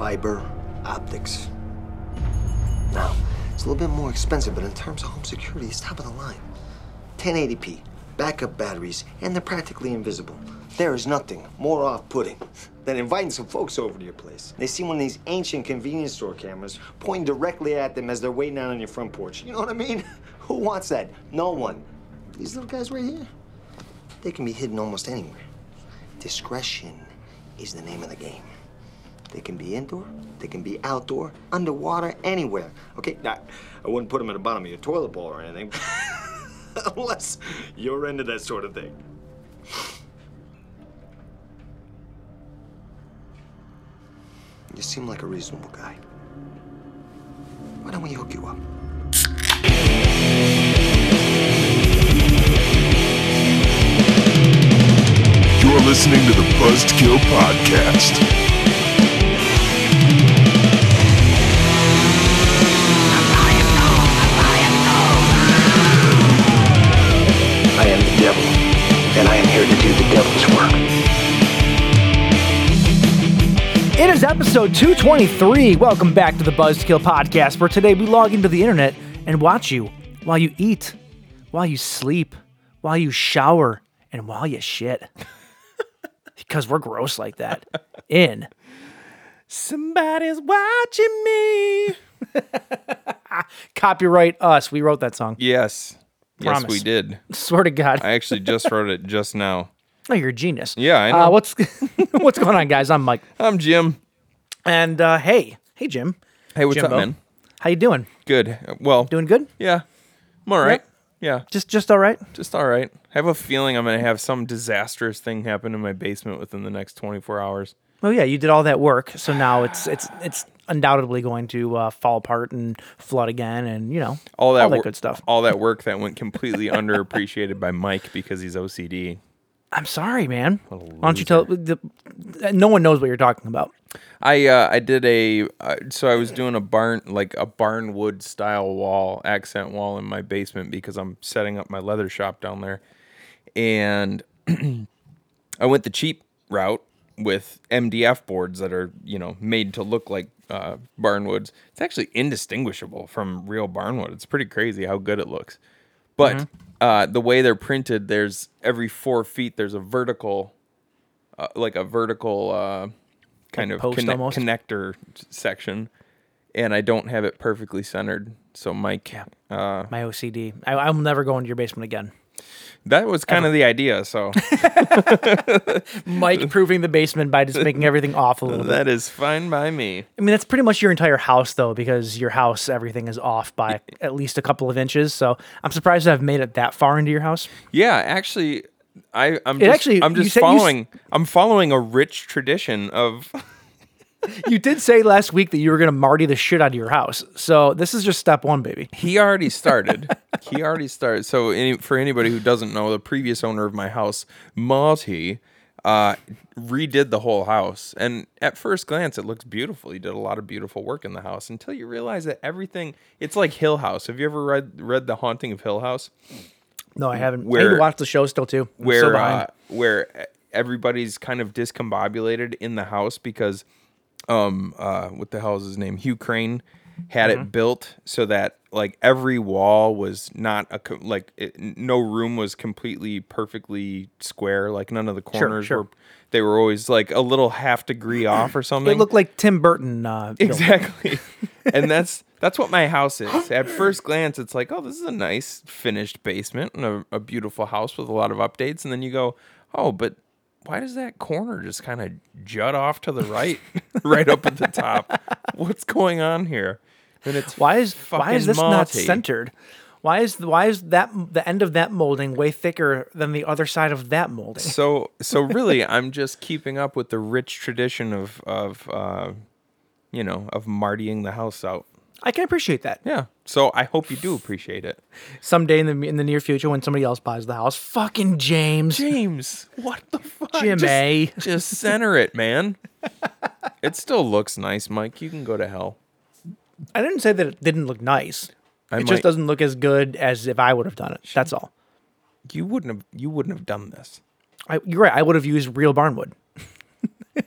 fiber optics. Now, it's a little bit more expensive, but in terms of home security, it's top of the line. 1080p, backup batteries, and they're practically invisible. There is nothing more off-putting than inviting some folks over to your place. They see one of these ancient convenience store cameras pointing directly at them as they're waiting out on your front porch. You know what I mean? Who wants that? No one. These little guys right here, they can be hidden almost anywhere. Discretion is the name of the game. They can be indoor, they can be outdoor, underwater, anywhere. Okay, now, I wouldn't put them at the bottom of your toilet bowl or anything. Unless you're into that sort of thing. You seem like a reasonable guy. Why don't we hook you up? You're listening to the Buzzedkill Podcast. And I am here to do the devil's work. It is episode 223. Welcome back to the Buzzedkill Podcast, where today we log into the internet and watch you while you eat, while you sleep, while you shower, and while you shit. because we're gross like that. In Somebody's watching me. Copyright us. We wrote that song. Yes. Yes, we did. Swear to God. I actually just wrote it just now. oh, you're a genius. Yeah, I Uh, what's what's going on, guys? I'm Mike. I'm Jim. And uh, hey, hey, Jim. Hey, what's Jimbo. up, man? How you doing? Good. Well, Doing good? yeah. I'm all right. Yeah, Just just all right. just all right. I have a feeling I'm going to have some disastrous thing happen in my basement within the next 24 hours. Well, yeah, you did all that work, so now it's it's it's undoubtedly going to uh, fall apart and flood again, and you know All that, all that wor- good stuff. All that work that went completely underappreciated by Mike because he's OCD. I'm sorry, man. Why don't you tell? The, no one knows what you're talking about. I uh, I did a uh, so I was doing a barn like a barn wood style wall accent wall in my basement because I'm setting up my leather shop down there, and I went the cheap route with MDF boards that are you know made to look like uh, barnwoods. It's actually indistinguishable from real barnwood. It's pretty crazy how good it looks, but uh, the way they're printed, there's every four feet there's a vertical, uh, like a vertical. Uh, kind of post conne- connector section, and I don't have it perfectly centered. So Mike, uh, My OCD. I, I'll never go into your basement again. That was kind of the idea. So Mike proving the basement by just making everything off a little bit. that is fine by me. I mean, that's pretty much your entire house, though, because your house everything is off by at least a couple of inches. So I'm surprised I've made it that far into your house. Yeah, actually, I I'm It just, actually- I'm just following I'm following a rich tradition of You did say last week that you were going to Marty the shit out of your house. So this is just step one, baby. he already started. he already started. So any, for anybody who doesn't know, the previous owner of my house, Marty, uh, redid the whole house. And at first glance, it looks beautiful. He did a lot of beautiful work in the house until you realize that everything. It's like Hill House. Have you ever read read The Haunting of Hill House? No, I haven't. I need Where- to watch the show still, too. I'm where uh, where everybody's kind of discombobulated in the house because um uh what the hell is his name Hugh Crane had Mm-hmm. it built so that like every wall was not a co- like it, no room was completely perfectly square like none of the corners sure. were they were always like a little half degree off or something It looked like Tim Burton. Uh. Exactly. and that's that's what my house is. At first glance, it's like, oh, this is a nice finished basement and a, a beautiful house with a lot of updates. And then you go, oh, but why does that corner just kind of jut off to the right, right up at the top? What's going on here? And it's Why is why is this not centered? Why is why is that the end of that molding way thicker than the other side of that molding? So so really, I'm just keeping up with the rich tradition of of uh, you know of Martying the house out. I can appreciate that. Yeah. So I hope you do appreciate it. Someday in the in the near future, when somebody else buys the house, fucking James, James, what the fuck? Jimmy. Just, just center it, man. it still looks nice, Mike. You can go to hell. I didn't say that it didn't look nice. I it might- just doesn't look as good as if I would have done it. That's all. You wouldn't have. You wouldn't have done this. I, you're right. I would have used real barnwood.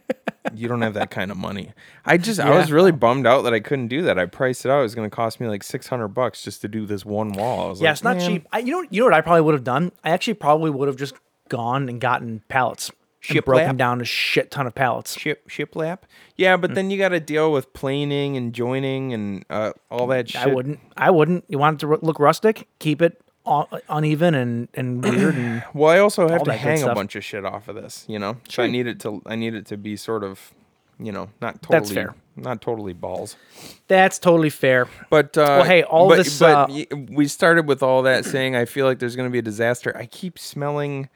you don't have that kind of money. I just I was really bummed out that I couldn't do that. I priced it out. It was going to cost me like six hundred bucks just to do this one wall. I was Yeah, like, it's not "Man, cheap. I, you know, you know what I probably would have done? I actually probably would have just gone and gotten pallets, Ship broken lap? down a shit ton of pallets. Ship ship lap. Yeah, Mm. but then you got to deal with planing and joining and uh, all that shit. I wouldn't. I wouldn't. You want it to look rustic? Keep it uneven and, and weird. And Well, I also have to hang a bunch of shit off of this, you know. So I need it to I need it to be sort of, you know, not totally That's fair. not totally balls. that's totally fair. But uh, Well, hey, all but, this, But uh, we started with all that saying I feel like there's going to be a disaster. I keep smelling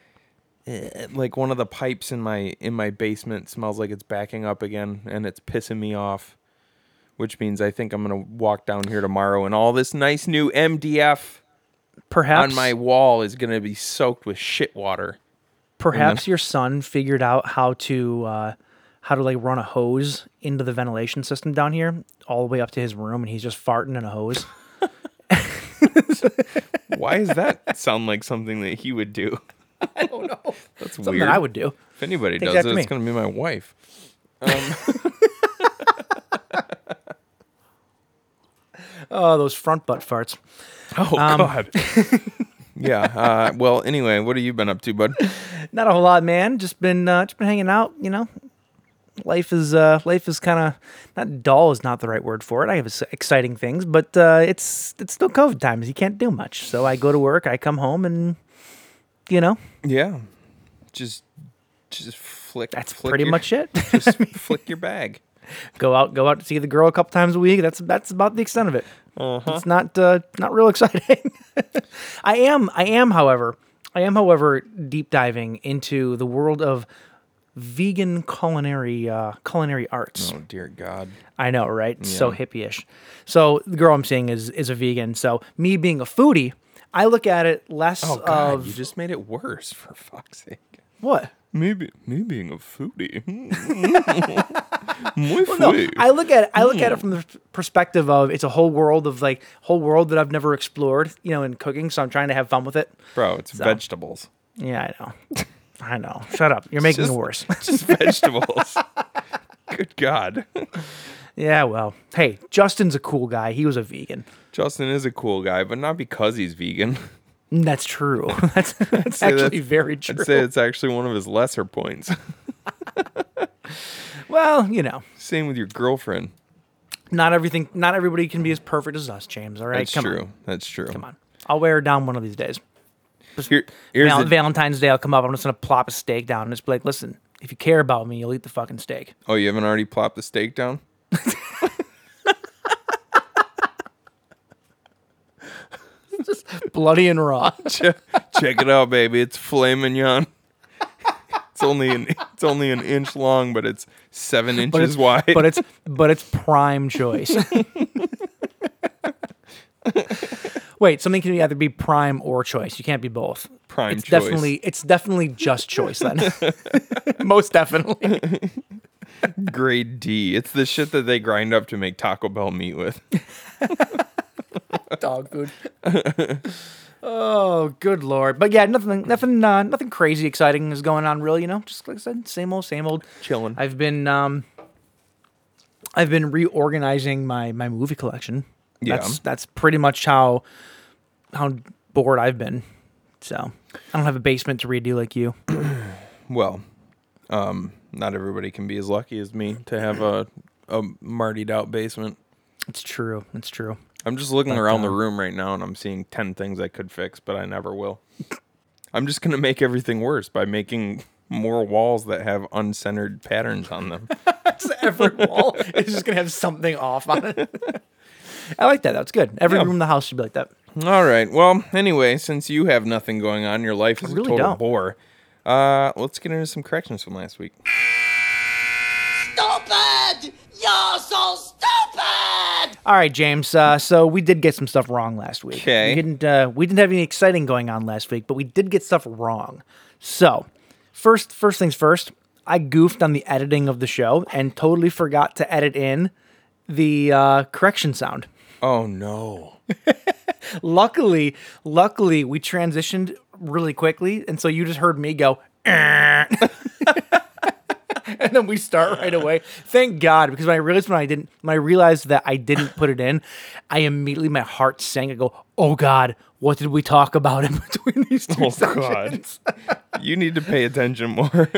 eh, like one of the pipes in my in my basement smells like it's backing up again, and it's pissing me off. Which means I think I'm going to walk down here tomorrow, and all this nice new MDF Perhaps on my wall is going to be soaked with shit water. perhaps your son figured out how to uh, how to like run a hose into the ventilation system down here, all the way up to his room, and he's just farting in a hose. Why does that sound like something that he would do? I don't know. That's Something weird. I would do. If anybody does it, it's going to be my wife. Oh, those front butt farts. Oh Um, God. yeah. Uh, well, anyway, what have you been up to, bud? Not a whole lot, man. Just been uh, just been hanging out. You know, life is uh, life is kind of not dull is not the right word for it. I have exciting things, but uh, it's it's still COVID times. You can't do much. So I go to work. I come home, and you know Yeah. Just, just flick. that's flick pretty your- much it. Just flick your bag. go out go out to see the girl a couple times a week. That's that's about the extent of it. It's not uh, not real exciting. I am I am however I am however deep diving into the world of vegan culinary uh, culinary arts. Oh dear God. I know, right? So hippie-ish. So the girl I'm seeing is is a vegan. So me being a foodie, I look at it less Oh God. of you just made it worse. For fuck's sake. what. Maybe me being a foodie. Muy No. I look at it. I look Hmm. at it from the perspective of it's a whole world of like whole world that I've never explored, you know, in cooking. So I'm trying to have fun with it. Bro, it's vegetables. Yeah, I know. I know. Shut up. You're making Just- it worse. Just vegetables. Good God. yeah, well, hey, Justin's a cool guy. He was a vegan. Justin is a cool guy, but not because he's vegan. Mm, That's true. That's, that's actually that's- very true. I'd say it's actually one of his lesser points. Well, you know, Same with your girlfriend. not everything, not everybody can be as perfect as us, James. All right, That's come true. on, That's true. come on. I'll wear her down one of these days. Here, here's Val- the, Valentine's Day, I'll come up. I'm just gonna plop a steak down and just be like, listen, if you care about me, you'll eat the fucking steak. oh, you haven't already plopped the steak down? Bloody and raw. Check, check it out, baby. It's filet mignon. It's only an it's only an inch long, but it's seven inches but it's wide. But it's but it's prime choice. Wait, something can either be prime or choice. You can't be both. Prime it's choice. definitely it's definitely just choice then. Most definitely. grade D. It's the shit that they grind up to make Taco Bell meat with. Dog food. Oh, good lord. But yeah, nothing nothing uh, nothing crazy exciting is going on really, you know. Just like I said, same old, same old. Chilling. I've been um I've been reorganizing my my movie collection. Yeah. That's that's pretty much how how bored I've been. So I don't have a basement to redo like you. Well, um, not everybody can be as lucky as me to have a a martied out basement. It's true. It's true. I'm just looking around the um, room right now and I'm seeing 10 things I could fix, but I never will. I'm just going to make everything worse by making more walls that have uncentered patterns on them. Every wall is just gonna have something off on it. I like that. That's good. Every Yeah. room in the house should be like that. All right. Well, anyway, since you have nothing going on, your life is really a total don't. bore. Uh, let's get into some corrections from last week. Stupid! You're so stupid! All right, James. Uh, so we did get some stuff wrong last week. Okay. We didn't. Uh, we didn't have any exciting going on last week, but we did get stuff wrong. So, first, first things first. I goofed on the editing of the show and totally forgot to edit in the uh, correction sound. Oh no. Luckily, luckily, we transitioned really quickly, and so you just heard me go. And then we start right away. Thank God, because when I realized when I didn't, when I realized that I didn't put it in, I immediately my heart sank. I go, "Oh God, what did we talk about in between these two Oh God, sections?" you need to pay attention more.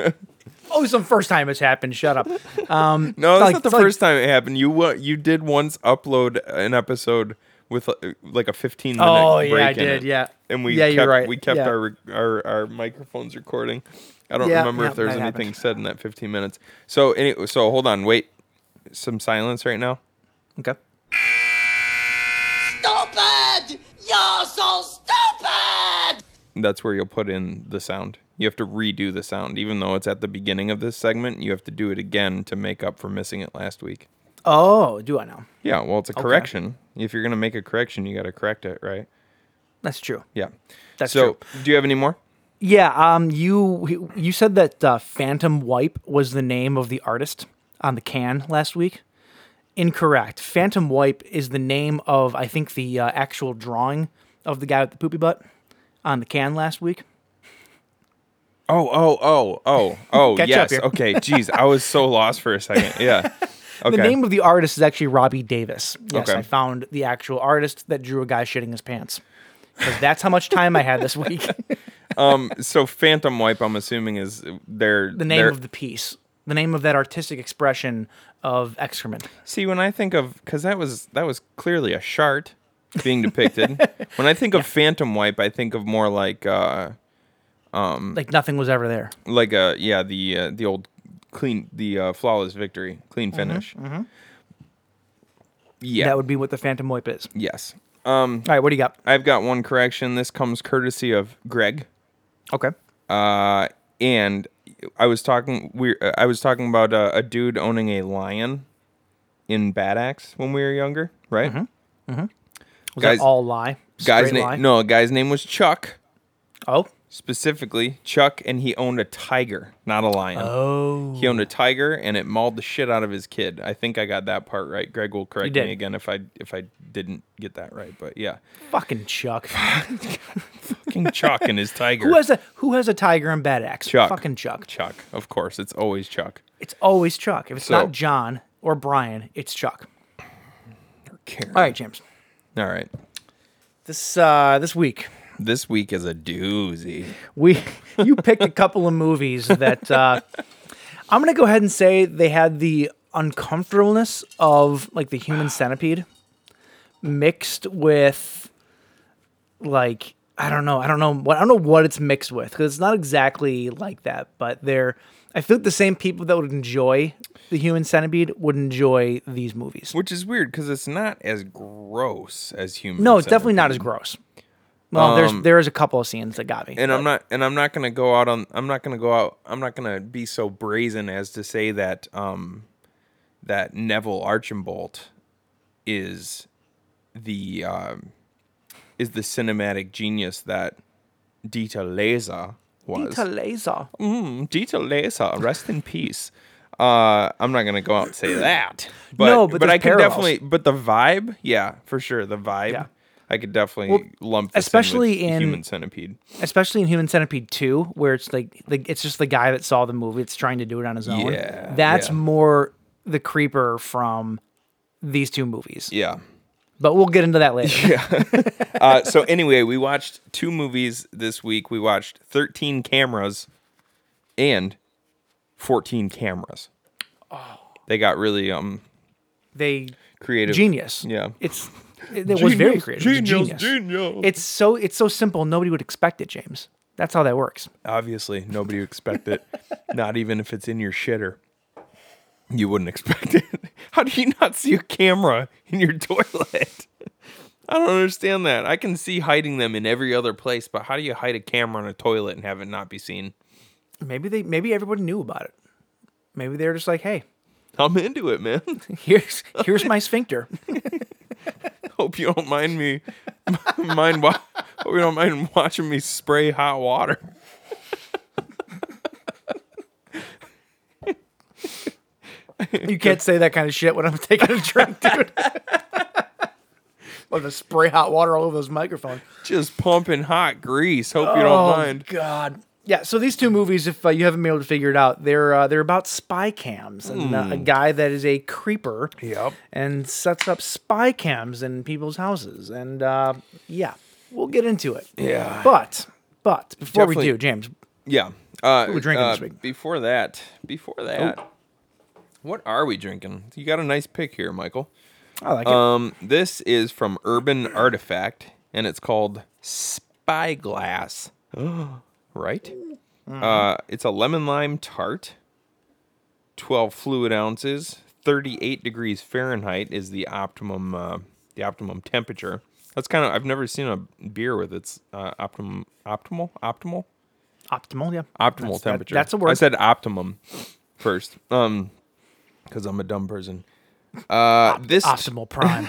Oh, it's the first time it's happened. Shut up. Um, no, that's like- not the it's like- first time it happened. You wa- you did once upload an episode with uh, like a 15 minute Oh, break yeah, I did, it. yeah. and we Yeah, kept, you're right, we kept yeah. our, our our microphones recording. I don't Yeah, remember yeah, if there was anything happened. said in that 15 minutes. So any so hold on, wait. Some silence right now. Okay. Stupid! You're so stupid! That's where you'll put in the sound. You have to redo the sound, even though it's at the beginning of this segment. You have to do it again to make up for missing it last week. Oh, do I know? Yeah, well, it's a correction. If you're gonna make a correction, you got to correct it, right? That's true. Yeah. That's so, true. do you have any more? Yeah. Um. You you said that uh, Phantom Wipe was the name of the artist on the can last week. Incorrect. Phantom Wipe is the name of I think the uh, actual drawing of the guy with the poopy butt on the can last week. Oh, oh, oh, oh, oh, yes. Okay, jeez, I was so lost for a second. Yeah. Okay. The name of the artist is actually Robbie Davis. Yes, Okay. I found the actual artist that drew a guy shitting his pants. Because that's how much time I had this week. um, so Phantom Wipe, I'm assuming, is their the name their- of the piece, the name of that artistic expression of excrement. See, when I think of, because that was that was clearly a shart being depicted. when I think of Phantom Wipe, I think of more like, uh, Like nothing was ever there. like a yeah, the uh, the old clean, the uh, flawless victory, clean finish. Yeah. That would be what the Phantom Wipe is. yes. All right, what do you got? I've got one correction. This comes courtesy of Greg. Okay. uh, and I was talking we uh, I was talking about uh, a dude owning a lion in Bad Axe when we were younger, right? Was Guys- that all lie? Guy's Straight lie? name no, a guy's name was Chuck Oh. Specifically Chuck, and he owned a tiger, not a lion. Oh. He owned a tiger, and it mauled the shit out of his kid. I think I got that part right. Greg will correct me again if I if I didn't get that right, but yeah, Fucking Chuck. fucking Chuck and his tiger. who has a Who has a tiger and bad axe? Chuck? Fucking Chuck. Chuck, of course, it's always Chuck. It's always Chuck. If it's So- not John or Brian, it's Chuck. Karen. All right, James. all right. This uh this week This week is a doozy. we you picked a couple of movies that uh I'm gonna go ahead and say they had the uncomfortableness of like the human centipede mixed with like I don't know I don't know what I don't know what it's mixed with because it's not exactly like that but they're I feel like the same people that would enjoy the human centipede would enjoy these movies. Which is weird because it's not as gross as human. No, it's definitely not as gross. Well, there's there is a couple of scenes that got me. And I'm not, and I'm not gonna go out on. I'm not gonna go out. I'm not gonna be so brazen as to say that um, that Neville Archambault is the um, is the cinematic genius that Dieter Laser was. Dieter Laser. Mm, Dieter Laser, rest in peace. Uh, I'm not gonna go out and say that, but No, but but I can parallels. definitely, but the vibe, yeah, for sure, the vibe, Yeah. I could definitely Well, lump, this especially in, with in- Human Centipede. especially in Human Centipede 2, where it's like, like it's just the guy that saw the movie, it's trying to do it on his own. Yeah, That's yeah. more the creeper from these two movies. Yeah. But we'll get into that later. Uh, so anyway, we watched two movies this week. We watched 13 cameras and 14 cameras. Oh. They got really um They creative. genius. Yeah. It's it, it was very Genius, creative. Genius, genius. genius. It's so it's so simple nobody would expect it, James. That's how that works. Obviously, nobody would expect it. Not even if it's in your shitter. You wouldn't expect it. How do you not see a camera in your toilet? I don't understand that. I can see hiding them in every other place, but how do you hide a camera in a toilet and have it not be seen? Maybe they maybe everybody knew about it. Maybe they're just like, hey, I'm into it, man. here's here's my sphincter. Hope you don't mind me mind wa- hope you don't mind watching me spray hot water. You can't say that kind of shit when I'm taking a drink, dude. Want to spray hot water all over those microphones. Just pumping hot grease. Hope you don't oh, mind. God. Yeah, so these two movies, if uh, you haven't been able to figure it out, they're uh, they're about spy cams and uh, a guy that is a creeper. Yep. And sets up spy cams in people's houses, and uh, yeah, we'll get into it. Yeah. But but before we do, James, Yeah. Uh, we drinking uh, this week? Before that, before that, what are we drinking? You got a nice pick here, Michael. I like it. Um, this is from Urban Artifact, and it's called Spyglass. right? Uh, it's a lemon lime tart. Twelve fluid ounces. Thirty-eight degrees Fahrenheit is the optimum. Uh, the optimum temperature. That's kind of. I've never seen a beer with its uh, optimum. Optimal. Optimal. Optimal, yeah. Optimal That's- that- temperature. that's a word. I said optimum first. Um, because I'm a dumb person. Uh, this Optimal prime.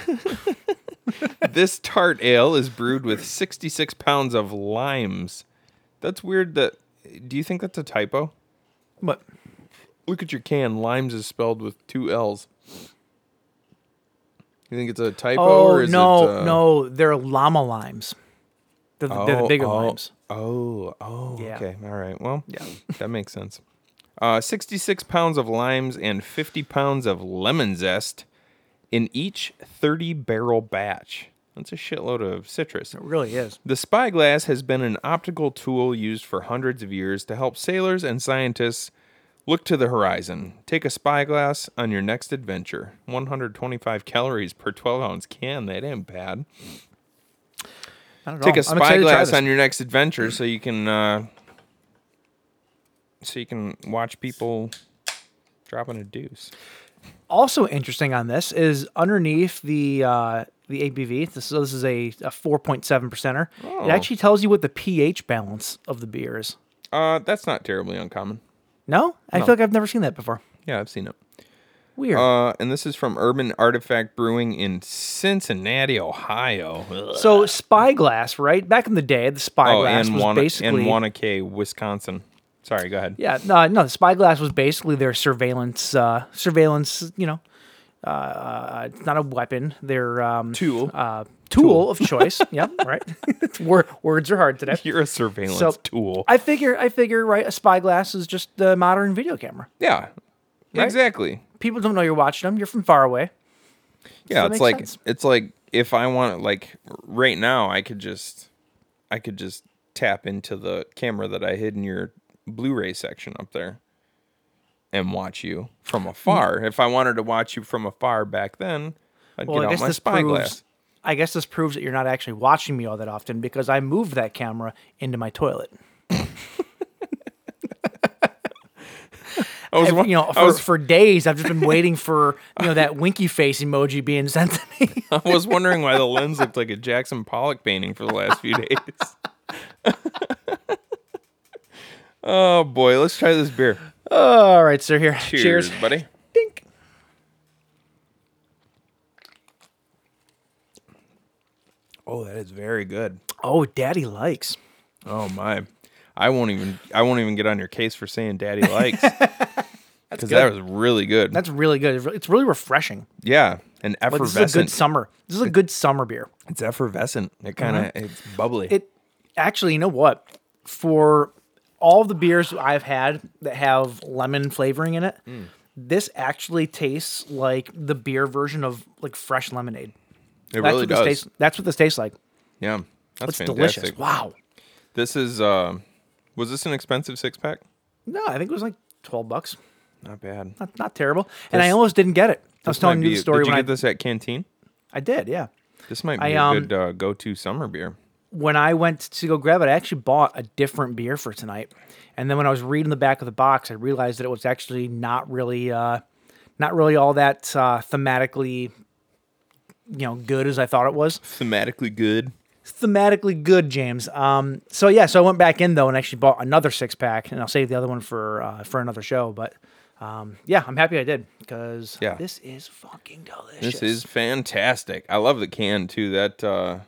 this tart ale is brewed with 66 pounds of limes. That's weird. That do you think that's a typo? but Look at your can. Limes is spelled with two L's. You think it's a typo oh or is no, it? uh, no, they're llama limes. They're the, they're the oh, bigger oh, limes. Oh, oh, Yeah. okay. All right. Well, Yeah. that makes sense. Uh, 66 pounds of limes and 50 pounds of lemon zest in each 30 barrel batch. That's a shitload of citrus. It really is. The spyglass has been an optical tool used for hundreds of years to help sailors and scientists look to the horizon. Take a spyglass on your next adventure. 125 calories per 12 ounce can. That ain't bad. Take a I'm excited to try spyglass on your next adventure so you can uh, so you can watch people dropping a deuce. also interesting on this is underneath the uh, the ABV. This, so this is a, a 4.7 percenter. Oh. It actually tells you what the pH balance of the beer is. Uh, that's not terribly uncommon. No, I No. feel like I've never seen that before. Yeah, I've seen it. Weird. Uh, and this is from Urban Artifact Brewing in Cincinnati, Ohio. Ugh. so spyglass, right? Back in the day, the oh, spyglass and was Wana- basically in Waunakee, Wisconsin. Sorry, go ahead. yeah. No, no, the spyglass was basically their surveillance. Uh, surveillance, you know. Uh, it's not a weapon. Their um, Tool. uh, tool, of choice. yep, right. Wor- words are hard today. You're a surveillance So tool. I figure, I figure, right? A spyglass is just the modern video camera. yeah, exactly. People don't know you're watching them. You're from far away. Yeah, it's like sense. it's like if I want like right now, I could just I could just tap into the camera that I hid in your Blu-ray section up there and watch you from afar. If I wanted to watch you from afar back then, I'd Well, get I out guess my this spyglass. proves. I guess this proves that you're not actually watching me all that often because I moved that camera into my toilet. I was, I've- you know, I for, was, for days I've just been waiting for you know that winky face emoji being sent to me. I was wondering why the lens looked like a Jackson Pollock painting for the last few days. oh boy, let's try this beer. All right, sir. Here, Cheers, cheers. buddy. Dink. Oh, that is very good. Oh, Daddy likes. Oh my. I won't even I won't even get on your case for saying daddy likes. Because that was really good. That's really good. It's really refreshing. yeah. And Like, this is a good summer. This is a good summer beer. it's effervescent. It kind of mm-hmm. it's bubbly. It actually, you know what? For all the beers I've had that have lemon flavoring in it, Mm. this actually tastes like the beer version of like fresh lemonade. it That's really what does. This tastes, that's what this tastes like. yeah. That's It's fantastic. delicious. Wow. This is uh was this an expensive six pack? No, I think it was like twelve bucks. Not bad. Not, not terrible. and I almost didn't get it. I was telling you the story Did you when get I this at Canteen? I did. Yeah. This might be I, a um, good uh, go-to summer beer. When I went to go grab it, I actually bought a different beer for tonight. And then when I was reading the back of the box, I realized that it was actually not really, uh, not really all that uh, thematically, you know, good as I thought it was. Thematically good. Thematically good, James. Um, so yeah, so I went back in though and actually bought another six pack, and I'll save the other one for uh, for another show. But um, yeah, I'm happy I did because Yeah. this is fucking delicious. This is fantastic. I love the can too. That uh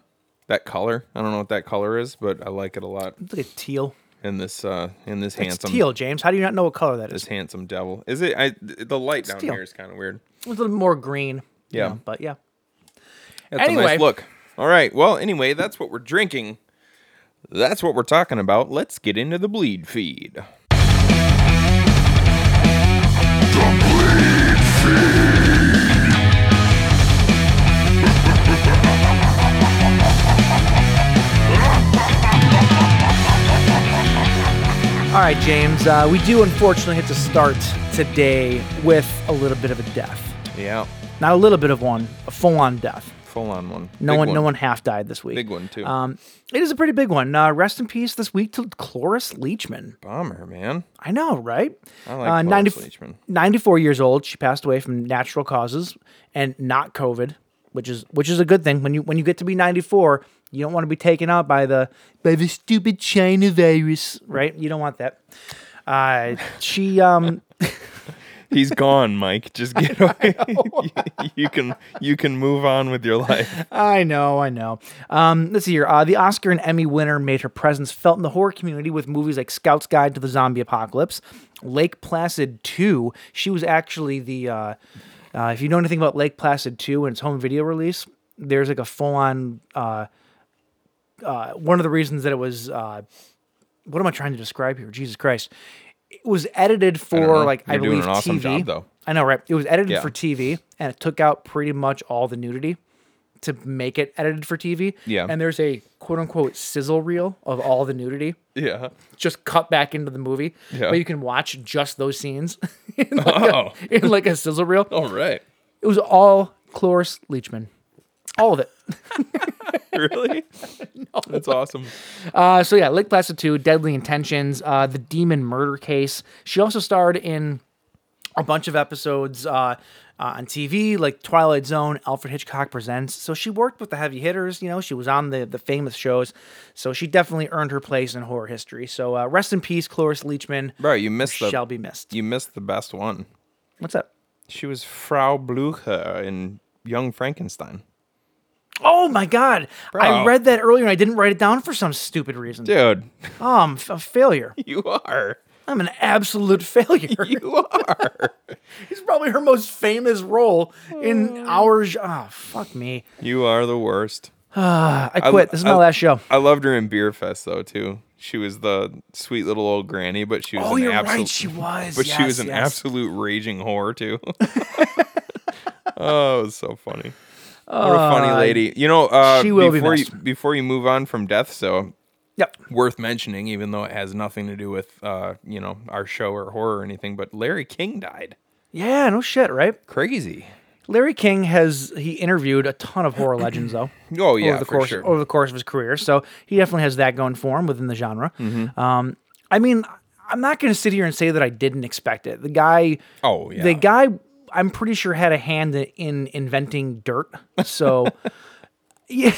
that color. I don't know what that color is, but I like it a lot It's like a teal. in this uh in this It's handsome teal, James. How do you not know what color that is? this handsome devil. Is it I the light down teal. here is kind of weird. It's a little more green. you Yeah. know, but yeah. That's a nice look. All right. Well, anyway, that's what we're drinking. That's what we're talking about. Let's get into the bleed feed. All right, James. Uh, we do unfortunately have to start today with a little bit of a death. Yeah, Not a little bit of one, a full-on death. full on one. No Big one, no one half died this week. Big one too. Um, it is a pretty big one. Uh, rest in peace this week to Cloris Leachman. Bummer, man. I know, right? I like uh, Cloris Leachman. 94 years old. She passed away from natural causes and not COVID, which is which is a good thing. When you when you get to be 94, you don't want to be taken out by the by the stupid China virus, right? You don't want that. Uh, she um He's gone, Mike. Just get away. you, you can you can move on with your life. I know, I know. Um, let's see here. Uh, the Oscar and Emmy winner made her presence felt in the horror community with movies like Scout's Guide to the Zombie Apocalypse, Lake Placid 2. She was actually the. Uh, uh, if you know anything about Lake Placid 2 and its home video release, there's like a full on. Uh, uh, one of the reasons that it was. Uh, what am I trying to describe here? Jesus Christ. It was edited for, know. like, I You're doing believe, an awesome TV. job, though. I know, right? It was edited Yeah. for TV and it took out pretty much all the nudity to make it edited for TV. Yeah. And there's a quote unquote sizzle reel of all the nudity Yeah. just cut back into the movie. Yeah. But you can watch just those scenes in, like Oh. a, in like a sizzle reel. All right. It was all Cloris Leachman. All of it. Really? no. That's awesome. Uh, so yeah, Lake Placid 2, Deadly Intentions, uh, The Demon Murder Case. She also starred in a bunch of episodes uh, uh, on TV, like Twilight Zone, Alfred Hitchcock Presents. So she worked with the heavy hitters. You know, she was on the the famous shows. So she definitely earned her place in horror history. So uh, rest in peace, Cloris Leachman. Bro, you missed the shall be missed. you missed the best one. What's up? She was Frau Blucher in Young Frankenstein. Oh my God! I read that earlier and I didn't write it down for some stupid reason. Dude, Oh, I'm f- a failure. you are. I'm an absolute failure. You are. It's probably her most famous role in hmm. our. gen- Oh, ah, fuck me. you are the worst. I quit. this is my I- last show. I loved her in Beerfest though too. She was the sweet little old granny, but she was Oh, an you're absolute, right. She was. but she was Yes, an yes. absolute raging whore too. oh, it was so funny. What a funny lady. You know, uh, she will be before you missed. before you move on from death, so Yep. worth mentioning, even though it has nothing to do with uh, you know, our show or horror or anything, but Larry King died. Yeah, no shit, right? Crazy. Larry King has he interviewed a ton of horror legends though. Oh yeah, over the for course sure. over the course of his career. So he definitely has that going for him within the genre. Um, I mean, I'm not going to sit here and say that I didn't expect it. The guy, Oh, yeah. the guy, I'm pretty sure had a hand in inventing dirt. So. Yeah.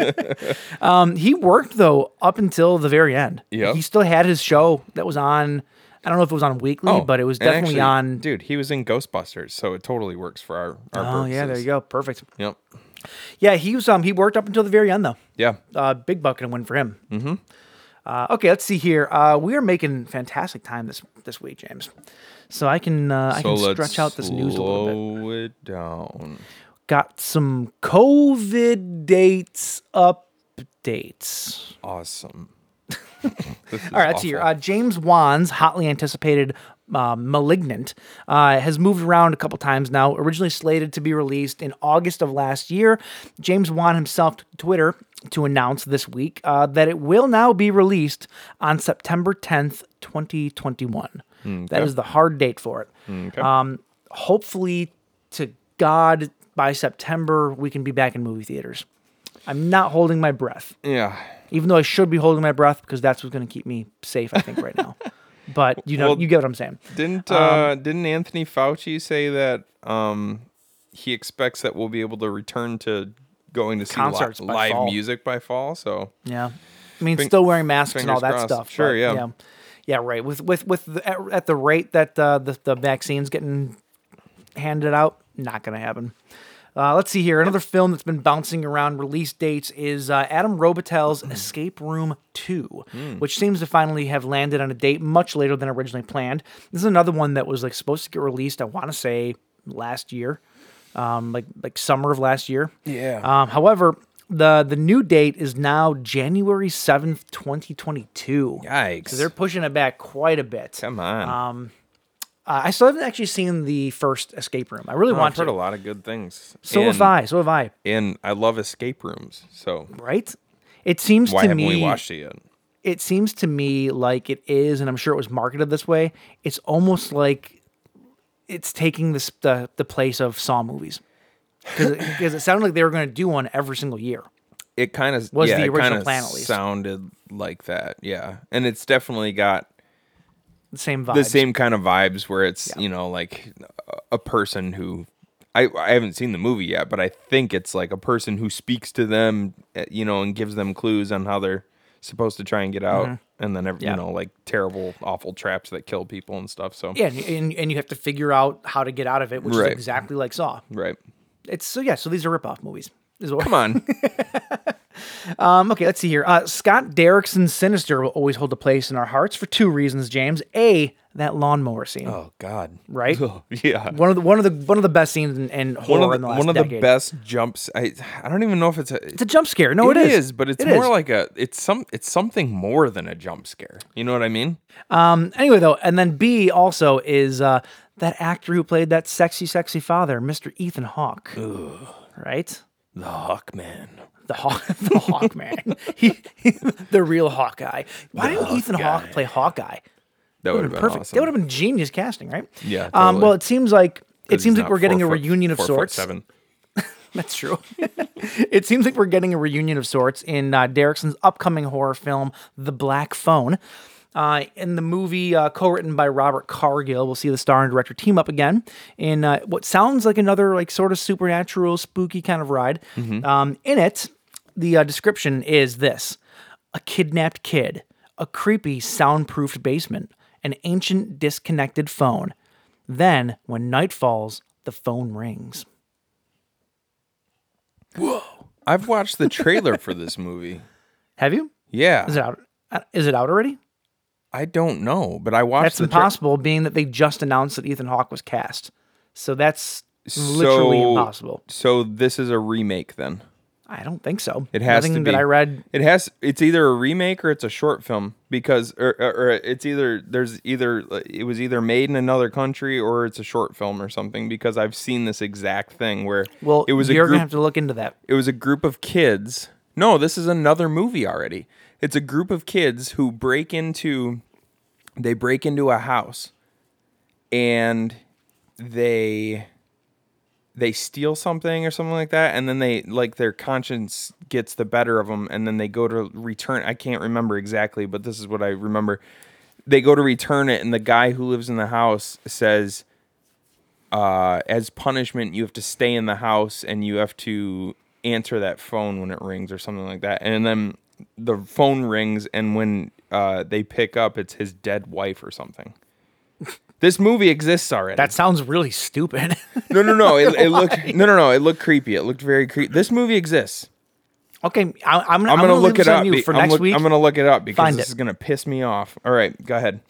um, he worked though up until the very end. Yep. He still had his show that was on. I don't know if it was on weekly, but it was Oh, definitely actually, on. Dude, he was in Ghostbusters, so it totally works for our our oh yeah, there you go. Perfect. Yep. Yeah, he was. Um, he worked up until the very end though. Yeah. uh, big bucket and win for him. Mm-hmm. Uh, okay, let's see here. Uh, we are making fantastic time this this week, James. So I can uh, I can stretch out this news a little bit. Slow it down. Got some COVID dates updates. Awesome. All right, let's here. Uh, James Wan's hotly anticipated uh, *Malignant* uh, has moved around a couple times now. Originally slated to be released in August of last year, James Wan himself took Twitter to announce this week uh, that it will now be released on September 10th, 2021. That is the hard date for it. Um, hopefully, to God, by September we can be back in movie theaters. I'm not holding my breath Yeah. even though I should be holding my breath because that's what's going to keep me safe, I think, right now. But you know, Well, you get what I'm saying. Didn't Um, uh didn't Anthony Fauci say that um he expects that we'll be able to return to going to see li- Concerts by live fall. music by fall? So Yeah, I mean, Fing- still wearing masks and all that crossed. stuff. Sure, but, yeah. yeah, right. With with with the, at, at the rate that uh, the the vaccine's getting handed out, not going to happen. Uh, let's see here. Another film that's been bouncing around release dates is uh, Adam Robitel's Escape Room 2, which seems to finally have landed on a date much later than originally planned. This is another one that was like supposed to get released, I want to say last year, um, like like summer of last year. Yeah. Um, however, the the new date is now January seventh, twenty twenty two. Yikes. So they're pushing it back quite a bit. Come on. Uh, I still haven't actually seen the first escape room. I really Oh, want I've heard to. a lot of good things. So and, have I. So have I. And I love escape rooms. So Right? It seems why to haven't me. we watched it yet? it seems to me like it is, and I'm sure it was marketed this way. It's almost like it's taking this the the place of Saw movies because it sounded like they were going to do one every single year. It kind of Was yeah, the original plan, at least. sounded like that. Yeah, and it's definitely got The same vibes. the same kind of vibes where it's you know like a- person who I, I haven't seen the movie yet but i think it's like a person who speaks to them uh, you know and gives them clues on how they're supposed to try and get out and then every, Yeah. you know like terrible awful traps that kill people and stuff so Yeah, and, and, and you have to figure out how to get out of it, which Right. is exactly like Saw. right It's so yeah. So these are ripoff movies. Is what- come on Um, okay, let's see here. Uh, Scott Derrickson's Sinister will always hold a place in our hearts for two reasons, James. A, that lawnmower scene. oh god Right? yeah One of the one of the one of the best scenes in, in horror one of the, in the last one of decade. the best jumps i i don't even know if it's a It's a jump scare. No, it is. but it's It more is. like a it's some it's something more than a jump scare you know what i mean Um. Anyway, though, and then B also is uh, that actor who played that sexy, sexy father, Mr. Ethan Hawke. Right? The hawkman The Hawk, the Hawkman. he, he, the real Hawkeye. Why didn't Ethan Hawke play Hawkeye? that would have been Perfect. That would have been genius casting, right? Yeah, Um, totally. well, it seems like it seems like we're getting a reunion of sorts. Seven. That's true. it seems like we're getting a reunion of sorts in uh, Derrickson's upcoming horror film, The Black Phone. Uh, in the movie, uh, co-written by Robert Cargill, we'll see the star and director team up again in uh, what sounds like another like sort of supernatural, spooky kind of ride. Um, in it, the uh, description is this: a kidnapped kid, a creepy, soundproofed basement, an ancient, disconnected phone. Then, when night falls, the phone rings. Whoa! I've watched the trailer for this movie. Have you? Yeah, Is it out? uh, Is it out already? I don't know, but I watched That's the tra- impossible, being that they just announced that Ethan Hawke was cast. So that's literally So- impossible. So this is a remake then. I don't think so. It has Nothing to be. that I read. It has. It's either a remake or it's a short film because, or, or, or it's either there's either uh, it was either made in another country or it's a short film or something because I've seen this exact thing where Well, it was a you're group gonna have to look into that. it was a group of kids. No, this is another movie already. It's a group of kids who break into they break into a house and they they steal something or something like that and then they like their conscience gets the better of them and then they go to return I can't remember exactly, but this is what I remember. They go to return it and the guy who lives in the house says uh, as punishment, you have to stay in the house and you have to answer that phone when it rings or something like that. And then the phone rings, and when uh, they pick up, it's his dead wife or something. This movie exists already. That sounds really stupid. no, no, no. It, it looked no, no, no. It looked creepy. It looked very creepy. This movie exists. okay, I, I'm, gonna, I'm, gonna, look it up. you be- for I'm, next look- week. I'm gonna look it up because Find this it. is gonna piss me off. All right, go ahead.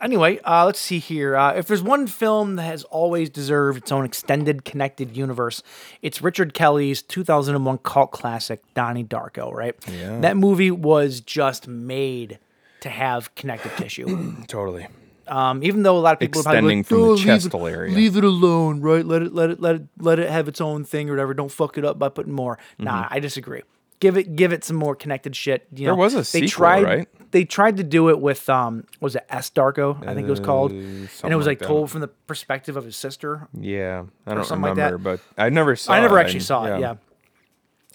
Anyway, uh, let's see here. Uh, if there's one film that has always deserved its own extended, connected universe, it's Richard Kelly's 2001 cult classic, Donnie Darko, right? Yeah. That movie was just made to have connective tissue. Totally. Um, even though a lot of people are probably Extending like, from the "Oh, leave chestal it, area." leave it alone, right? Let it, let it, let it, let it have its own thing or whatever. Don't fuck it up by putting more. Nah, I disagree. Give it, give it some more connected shit. You Mm-hmm. There was a they sequel, tried, right? They tried to do it with um, was it S Darko? I think it was called, and it was like like told from the perspective of his sister. Yeah, I don't like remember, that. but I never saw. I never it. actually saw it. Yeah.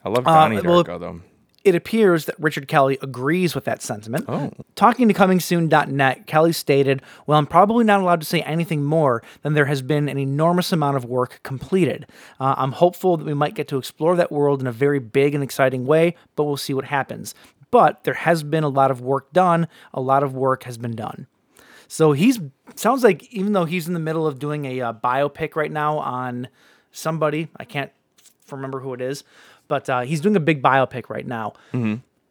I love Donnie well, Darko though. It appears that Richard Kelly agrees with that sentiment. Oh. Talking to ComingSoon.net, Kelly stated, Well, I'm probably not allowed to say anything more than there has been an enormous amount of work completed. Uh, I'm hopeful that we might get to explore that world in a very big and exciting way, but we'll see what happens. But there has been a lot of work done, a lot of work has been done. So he's sounds like even though he's in the middle of doing a uh, biopic right now on somebody, I can't remember who it is, but uh, he's doing a big biopic right now.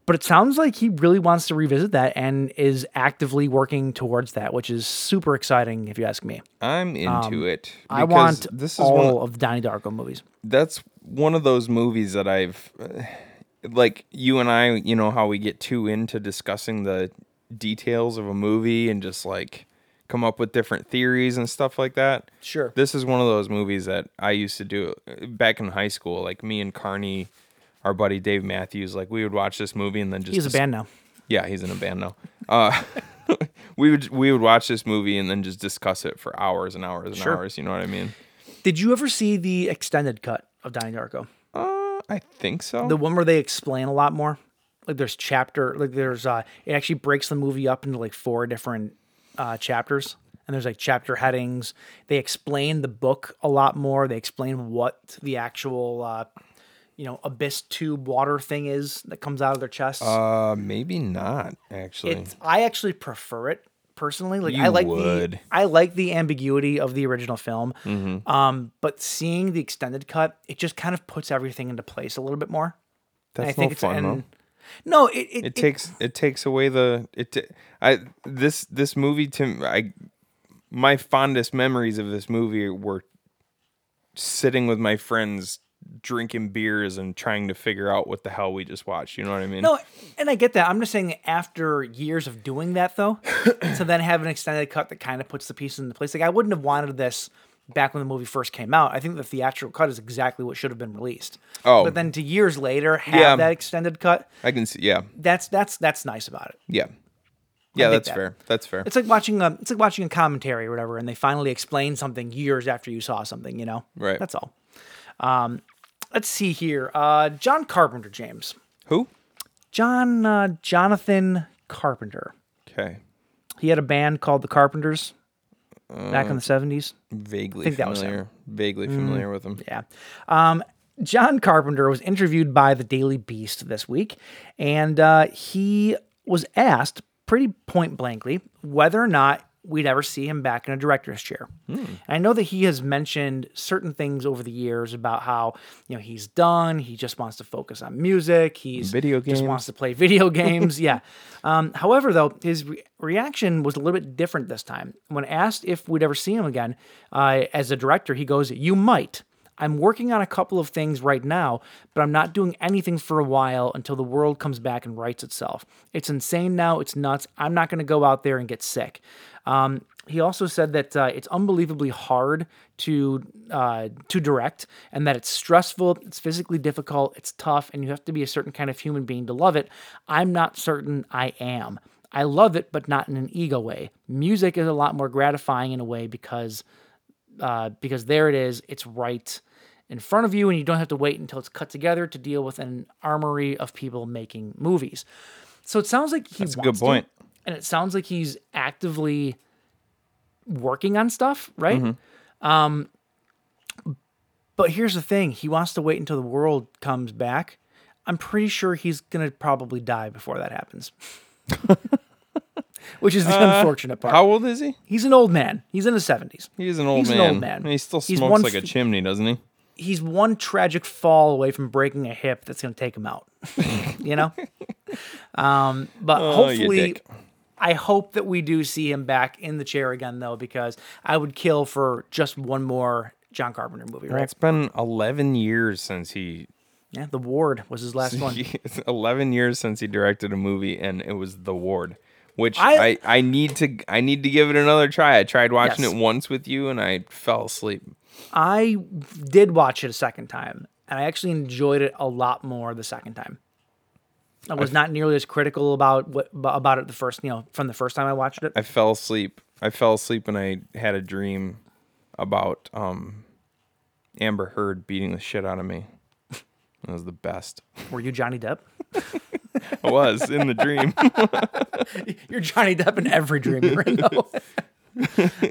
but it sounds like he really wants to revisit that and is actively working towards that, which is super exciting if you ask me. I'm into it. Um, I want this is all one, of the Donnie Darko movies. that's one of those movies that I've like you and I, you know how we get too into discussing the details of a movie and just like come up with different theories and stuff like that. Sure. This is one of those movies that I used to do uh, back in high school. Like me and Carney, our buddy Dave Matthews, like we would watch this movie and then just He's a band now. Yeah, he's in a band now. Uh, we would we would watch this movie and then just discuss it for hours and hours and Sure. hours. You know what I mean? Did you ever see the extended cut of Donnie Darko? Uh, I think so. The one where they explain a lot more. Like there's chapter, like there's uh, it actually breaks the movie up into like four different uh, chapters, and there's like chapter headings. They explain the book a lot more. They explain what the actual, uh, you know, abyss tube water thing is that comes out of their chests. uh, maybe not actually. It's I actually prefer it personally. Like I like would. the I like the ambiguity of the original film. Mm-hmm. Um, but seeing the extended cut, it just kind of puts everything into place a little bit more. And That's no fun though. No, it it, It takes it takes away the it. I this this movie to I my fondest memories of this movie were sitting with my friends drinking beers and trying to figure out what the hell we just watched. You know what I mean? no, and I get that. I'm just saying after years of doing that though, to then have an extended cut that kind of puts the pieces into place. Like I wouldn't have wanted this back when the movie first came out. I think the theatrical cut is exactly what should have been released. Oh. but then to years later have Yeah. that extended cut. I can see. Yeah, That's that's that's nice about it. yeah, yeah. That's that. fair. That's fair. It's like watching a it's like watching a commentary or whatever, and they finally explain something years after you saw something. You know, Right. That's all. Um, let's see here. Uh, John Carpenter, James. Who? John uh, Jonathan Carpenter. Okay, He had a band called the Carpenters back Uh, in the seventies. vaguely think that was him. Mm. familiar. Vaguely familiar with him. Yeah. Um, John Carpenter was interviewed by the Daily Beast this week, and uh, he was asked pretty point blankly whether or not we'd ever see him back in a director's chair. And I know that he has mentioned certain things over the years about how you know he's done. He just wants to focus on music. He's Video just games. wants to play video games. yeah. Um, however, though his re- reaction was a little bit different this time. When asked if we'd ever see him again uh, as a director, he goes, "You might." I'm working on a couple of things right now, but I'm not doing anything for a while until the world comes back and rights itself. It's insane now. It's nuts. I'm not going to go out there and get sick. Um, he also said that uh, it's unbelievably hard to uh, to direct, and that it's stressful, it's physically difficult, it's tough, and you have to be a certain kind of human being to love it. I'm not certain I am. I love it, but not in an ego way. Music is a lot more gratifying in a way because uh, because there it is. It's right in front of you, and you don't have to wait until it's cut together to deal with an armory of people making movies. So it sounds like he That's a good point. to, and it sounds like he's actively working on stuff, right? Um, but here's the thing: he wants to wait until the world comes back. I'm pretty sure he's gonna probably die before that happens. Which is the unfortunate part. How old is he? He's an old man. He's in his 70s. He's an old He's an man. old man. He still He's smokes one like a chimney, doesn't he? He's one tragic fall away from breaking a hip that's going to take him out. you know? Um, but Oh, hopefully. I hope that we do see him back in the chair again, though, because I would kill for just one more John Carpenter movie, Well, right? It's been 11 years since he Yeah, The Ward was his last one. It's 11 years since he directed a movie and it was The Ward, which I- I, I, need to I need to give it another try. I tried watching Yes. it once with you and I fell asleep. I did watch it a second time, and I actually enjoyed it a lot more the second time. I was not nearly as critical about what about it the first, you know, from the first time I watched it. I fell asleep. I fell asleep and I had a dream about um Amber Heard beating the shit out of me. It was the best. Were you Johnny Depp? I was in the dream. You're Johnny Depp in every dream you're in. Though.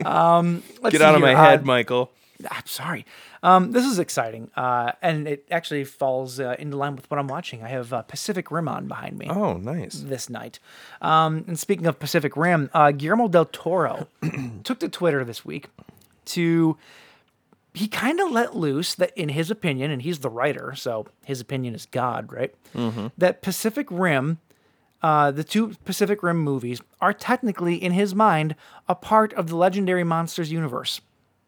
um, let's Get out of my here. head, Uh, Michael. I'm sorry. Um, this is exciting, uh, and it actually falls uh, into line with what I'm watching. I have uh, Pacific Rim on behind me. Oh, nice. this night. Um, and speaking of Pacific Rim, uh, Guillermo del Toro took to Twitter this week to he kind of let loose that, in his opinion, and he's the writer, so his opinion is God, right? That Pacific Rim, uh, the two Pacific Rim movies, are technically, in his mind, a part of the legendary monsters universe.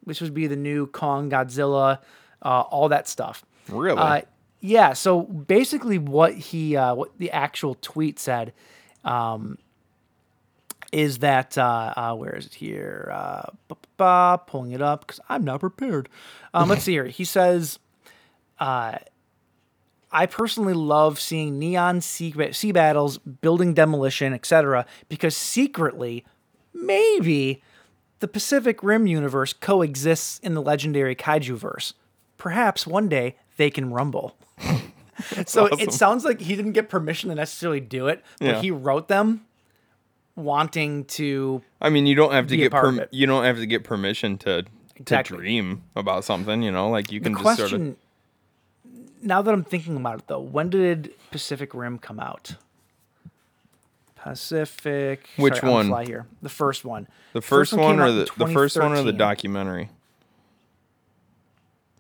Which would be the new Kong, Godzilla, uh, all that stuff. Really? Uh, yeah. So basically, what he, uh, what the actual tweet said, um, is that uh, uh, where is it here? Uh, pulling it up because I'm not prepared. Um, let's see here. He says, uh, "I personally love seeing neon sea, sea battles, building demolition, etc. Because secretly, maybe." The Pacific Rim universe coexists in the legendary kaiju verse. Perhaps one day they can rumble. so it sounds like he didn't get permission to necessarily do it, but Yeah. he wrote them wanting to. I mean, you don't have to get part of perm- it. you don't have to get permission to Exactly. to dream about something. You know, like you The can just sort of. question. Now that I'm thinking about it, though, when did Pacific Rim come out? Pacific. Which sorry, one? fly here. The first one. The first, came one or the the first one or the documentary?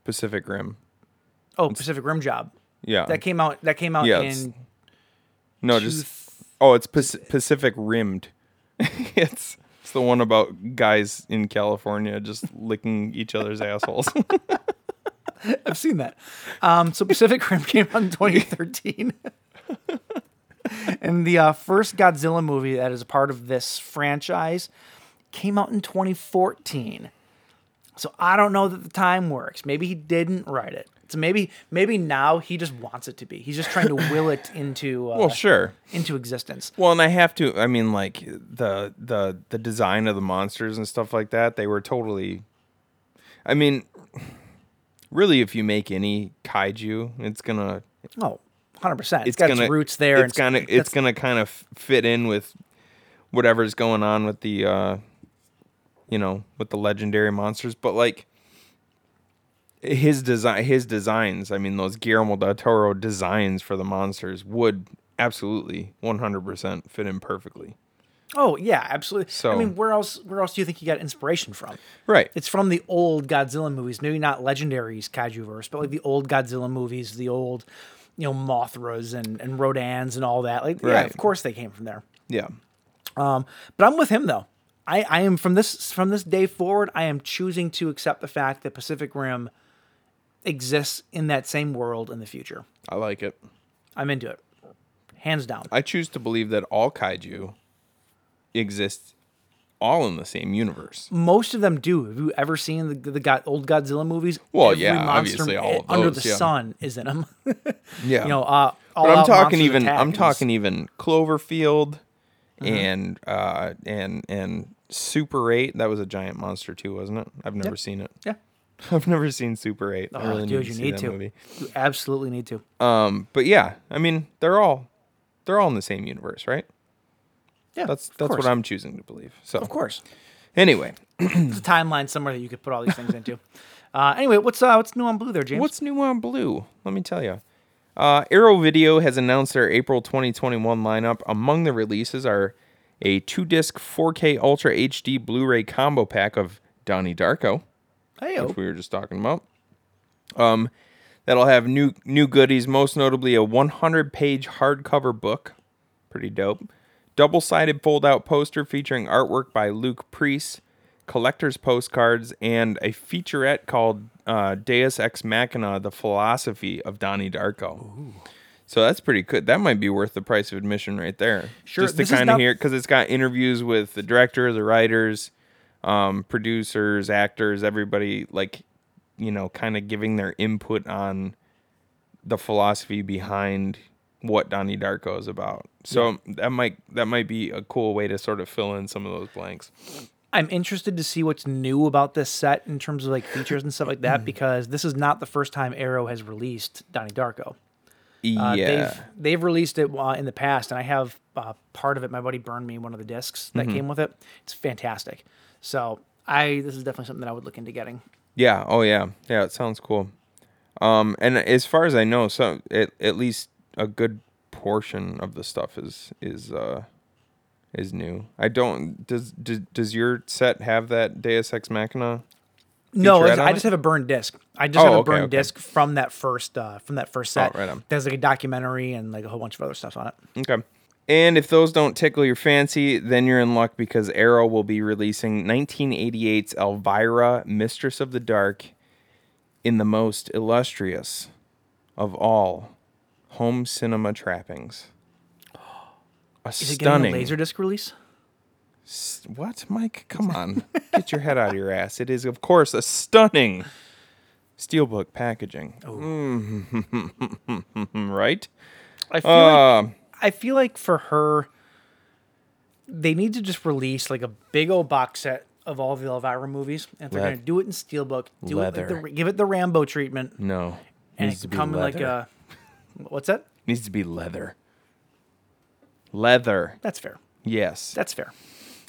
Pacific Rim. Oh, Pacific Rim Job. Yeah. That came out. That came out Yeah, in. no, two just oh, it's Pac- Pacific Rimmed. it's it's the one about guys in California just licking each other's assholes. I've seen that. Um, so Pacific Rim came out in 2013. And the uh, first Godzilla movie that is a part of this franchise came out in 2014. So I don't know that the time works. Maybe he didn't write it. So maybe maybe now he just wants it to be. He's just trying to will it into uh, well, sure. into existence. Well, and I have to. I mean, like the the the design of the monsters and stuff like that. They were totally. I mean, really, if you make any kaiju, it's gonna Oh, 100%. it's it's got gonna its roots there. It's gonna it's gonna kind of fit in with whatever's going on with the uh, you know, with the legendary monsters. But like his design, his designs. I mean, those Guillermo del Toro designs for the monsters would absolutely 100% fit in perfectly. Oh yeah, absolutely. So I mean, where else where else do you think you got inspiration from? Right. It's from the old Godzilla movies, maybe not legendaries kaiju verse, but like the old Godzilla movies, the old, you know, Mothras and and Rodans and all that. Like, yeah, of course they came from there. yeah. Um, but I'm with him though. I I am from this from this day forward. I am choosing to accept the fact that Pacific Rim exists in that same world in the future. I like it. I'm into it, hands down. I choose to believe that all kaiju exist all in the same universe. Most of them do. Have you ever seen the the God, old Godzilla movies? Well, Every yeah, monster obviously all of under the yeah. sun is in them. Yeah. you know, uh, all but I'm talking even attack I'm talking even Cloverfield Uh-huh. and uh and and Super 8, that was a giant monster too, wasn't it? I've never seen it. Yeah. I've never seen Super 8. I Oh, really dude, need to you see need that to. movie. You absolutely need to. Um but yeah, I mean, they're all they're all in the same universe, right? Yeah, That's that's course. what I'm choosing to believe. So Of course, Anyway, there's a timeline somewhere that you could put all these things into. Uh, anyway, what's uh, what's new on Blue there, James? What's new on Blue? Let me tell you. Uh, Arrow Video has announced their April 2021 lineup. Among the releases are a two disc 4K Ultra HD Blu ray combo pack of Donnie Darko, Hey, which we were just talking about. Um, that'll have new new goodies, most notably a 100 page hardcover book, pretty dope. Double sided fold out poster featuring artwork by Luke Preece, collector's postcards, and a featurette called uh, Deus Ex Machina: The Philosophy of Donnie Darko. So that's pretty good. That might be worth the price of admission right there. Sure, Just to kind of not- hear because it's got interviews with the director, the writers, um, producers, actors, everybody like, you know, kind of giving their input on the philosophy behind what Donnie Darko is about. So that might that might be a cool way to sort of fill in some of those blanks. I'm interested to see what's new about this set in terms of like features and stuff like that because this is not the first time Arrow has released Donnie Darko. Uh, yeah. They've they've released it uh, in the past, and I have uh, part of it. My buddy burned me one of the discs that Mm-hmm. came with it. It's fantastic. So I this is definitely something that I would look into getting. Yeah. Oh yeah. Yeah. It sounds cool. Um, and as far as I know, so at least a good portion of the stuff is is uh is new. I don't does does, does your set have that Deus Ex Machina? No, I just have a burned disc. I just Oh, have a okay, burned okay. disc from that first uh, from that first set. Oh, right on. There's like a documentary and like a whole bunch of other stuff on it. Okay. And if those don't tickle your fancy, then you're in luck because Arrow will be releasing 1988's Elvira, Mistress of the Dark, in the most illustrious of all home cinema trappings. A Is it stunning. getting a laser disc release? What, Mike? Come on. Get your head out of your ass. It is, of course, a stunning steelbook packaging. right? I feel like Uh, I feel like for her, they need to just release like a big old box set of all the Elvira movies. And if they're Leath- to do it in steelbook, do it like Leather. the, give it the Rambo treatment, no. and Needs it to can be come in like leather. a what's that? Needs to be leather. Leather. That's fair. Yes. That's fair.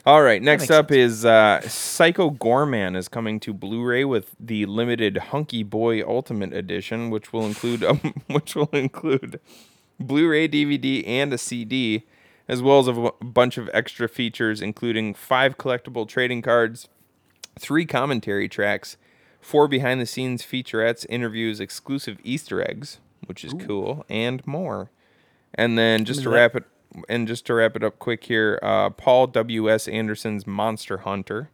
All right. Next up is uh, Psycho Goreman is coming to Blu-ray with the limited Hunky Boy Ultimate Edition, which will include um, which will include Blu-ray, DVD, and a CD, as well as a w- bunch of extra features, including five collectible trading cards, three commentary tracks, four behind-the-scenes featurettes, interviews, exclusive Easter eggs, which is cool, and more. And then just to wrap it and just to wrap it up quick here, uh, Paul W. S. Anderson's Monster Hunter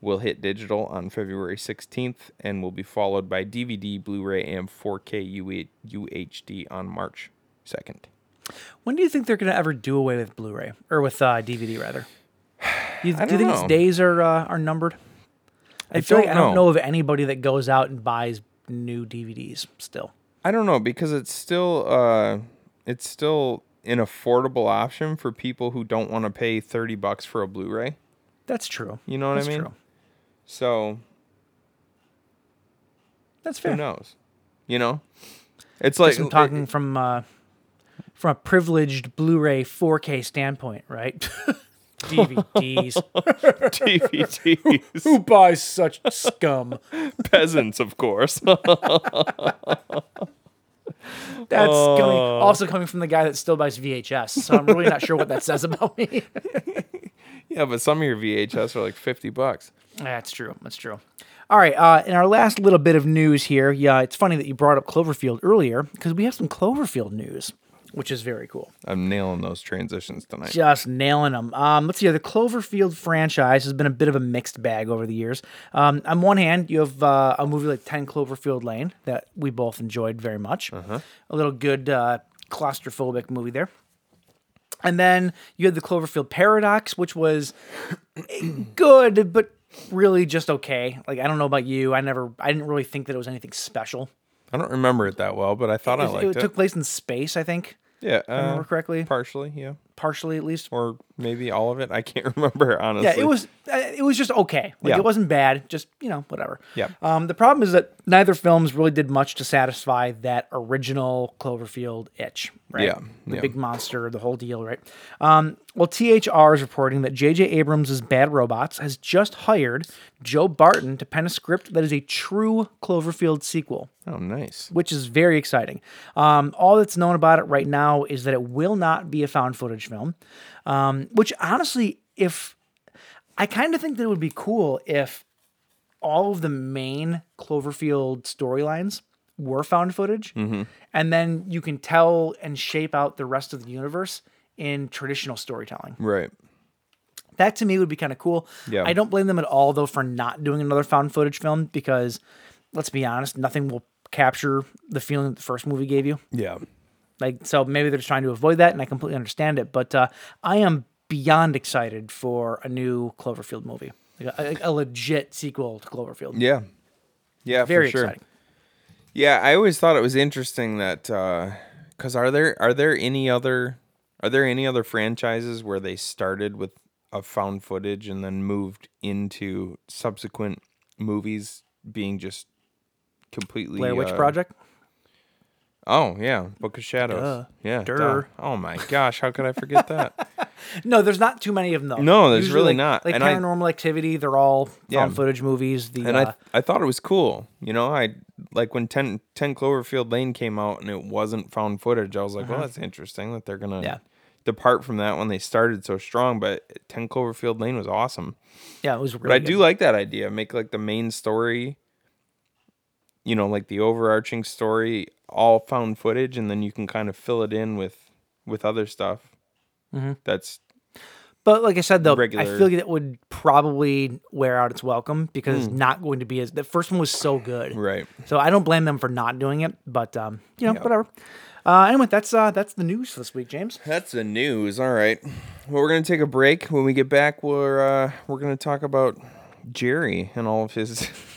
will hit digital on February 16th and will be followed by DVD, Blu-ray, and 4K U- UHD on March 2nd. When do you think they're going to ever do away with Blu-ray or with uh, DVD rather? You, do you think know. its days are uh, are numbered? I, I feel like I don't know. know of anybody that goes out and buys new DVDs still. I don't know because it's still uh, it's still an affordable option for people who don't want to pay 30 bucks for a Blu-ray. That's true. You know what That's I mean? True. So That's fair. who knows? You know, it's like I'm talking from uh, from a privileged Blu-ray 4K standpoint, right? DVDs. DVDs. Who buys such scum? peasants, of course. That's Oh. coming, also coming from the guy that still buys VHS. So I'm really not sure what that says about me. yeah, but some of your VHS are like fifty bucks. That's true. That's true. All right. Uh, in our last little bit of news here, yeah, it's funny that you brought up Cloverfield earlier because we have some Cloverfield news, which is very cool. I'm nailing those transitions tonight. Just nailing them. Um, let's see. The Cloverfield franchise has been a bit of a mixed bag over the years. Um, on one hand, you have uh, a movie like 10 Cloverfield Lane that we both enjoyed very much. A little good uh, claustrophobic movie there. And then you had the Cloverfield Paradox, which was good, but really just okay. Like I don't know about you, I never, I didn't really think that it was anything special. I don't remember it that well, but I thought I It, liked it it. took place in space, I think, yeah, I remember uh, correctly, partially, yeah, partially at least. or maybe all of it. I can't remember honestly. Yeah, it was uh, it was just okay. Like Yeah. it wasn't bad, just you know whatever. Yeah. Um, the problem is that neither films really did much to satisfy that original Cloverfield itch. Right. Yeah, The yeah. big monster, the whole deal. Right. Um, well, THR is reporting that J.J. Abrams' Bad Robot's has just hired Joe Barton to pen a script that is a true Cloverfield sequel Oh, nice. which is very exciting. Um, all that's known about it right now is that it will not be a found footage film. Um, which honestly, if I kind of think that it would be cool if all of the main Cloverfield storylines were found footage, and then you can tell and shape out the rest of the universe in traditional storytelling. Right. That to me would be kind of cool. Yeah. I don't blame them at all though for not doing another found footage film because let's be honest, nothing will capture the feeling that the first movie gave you. Yeah. Like so maybe they're just trying to avoid that and I completely understand it, but uh, I am beyond excited for a new Cloverfield movie. Like a, a legit sequel to Cloverfield. Yeah. Yeah, Very for sure. exciting. Yeah, I always thought it was interesting that because are there are there any other are there any other franchises where they started with a found footage and then moved into subsequent movies being just completely Blair Witch uh, Project? Oh yeah, Book of Shadows. Duh. Yeah. Durr. duh. Oh my gosh, how could I forget that? No, there's not too many of them though. No, there's Usually, really like- not. Like And I- paranormal activity, they're all found Yeah. footage movies. The and uh, I I thought it was cool. You know, I like when 10, 10 Cloverfield Lane came out and it wasn't found footage. I was like, well, that's interesting that they're gonna Uh-huh. Yeah. depart from that when they started so strong. But Ten Cloverfield Lane was awesome. Yeah, it was really But I good. do like that idea. Make like the main story, you know, like the overarching story, all found footage, and then you can kind of fill it in with with other stuff. Mm-hmm. That's But like I said, though, I feel like it would probably wear out its welcome because it's not going to be as the first one was so good. Right. So I don't blame them for not doing it, but um, you know, whatever. Uh, anyway, that's uh, that's the news for this week, James. That's the news. All right. Well, we're gonna take a break. When we get back, we're uh, we're gonna talk about Jerry and all of his.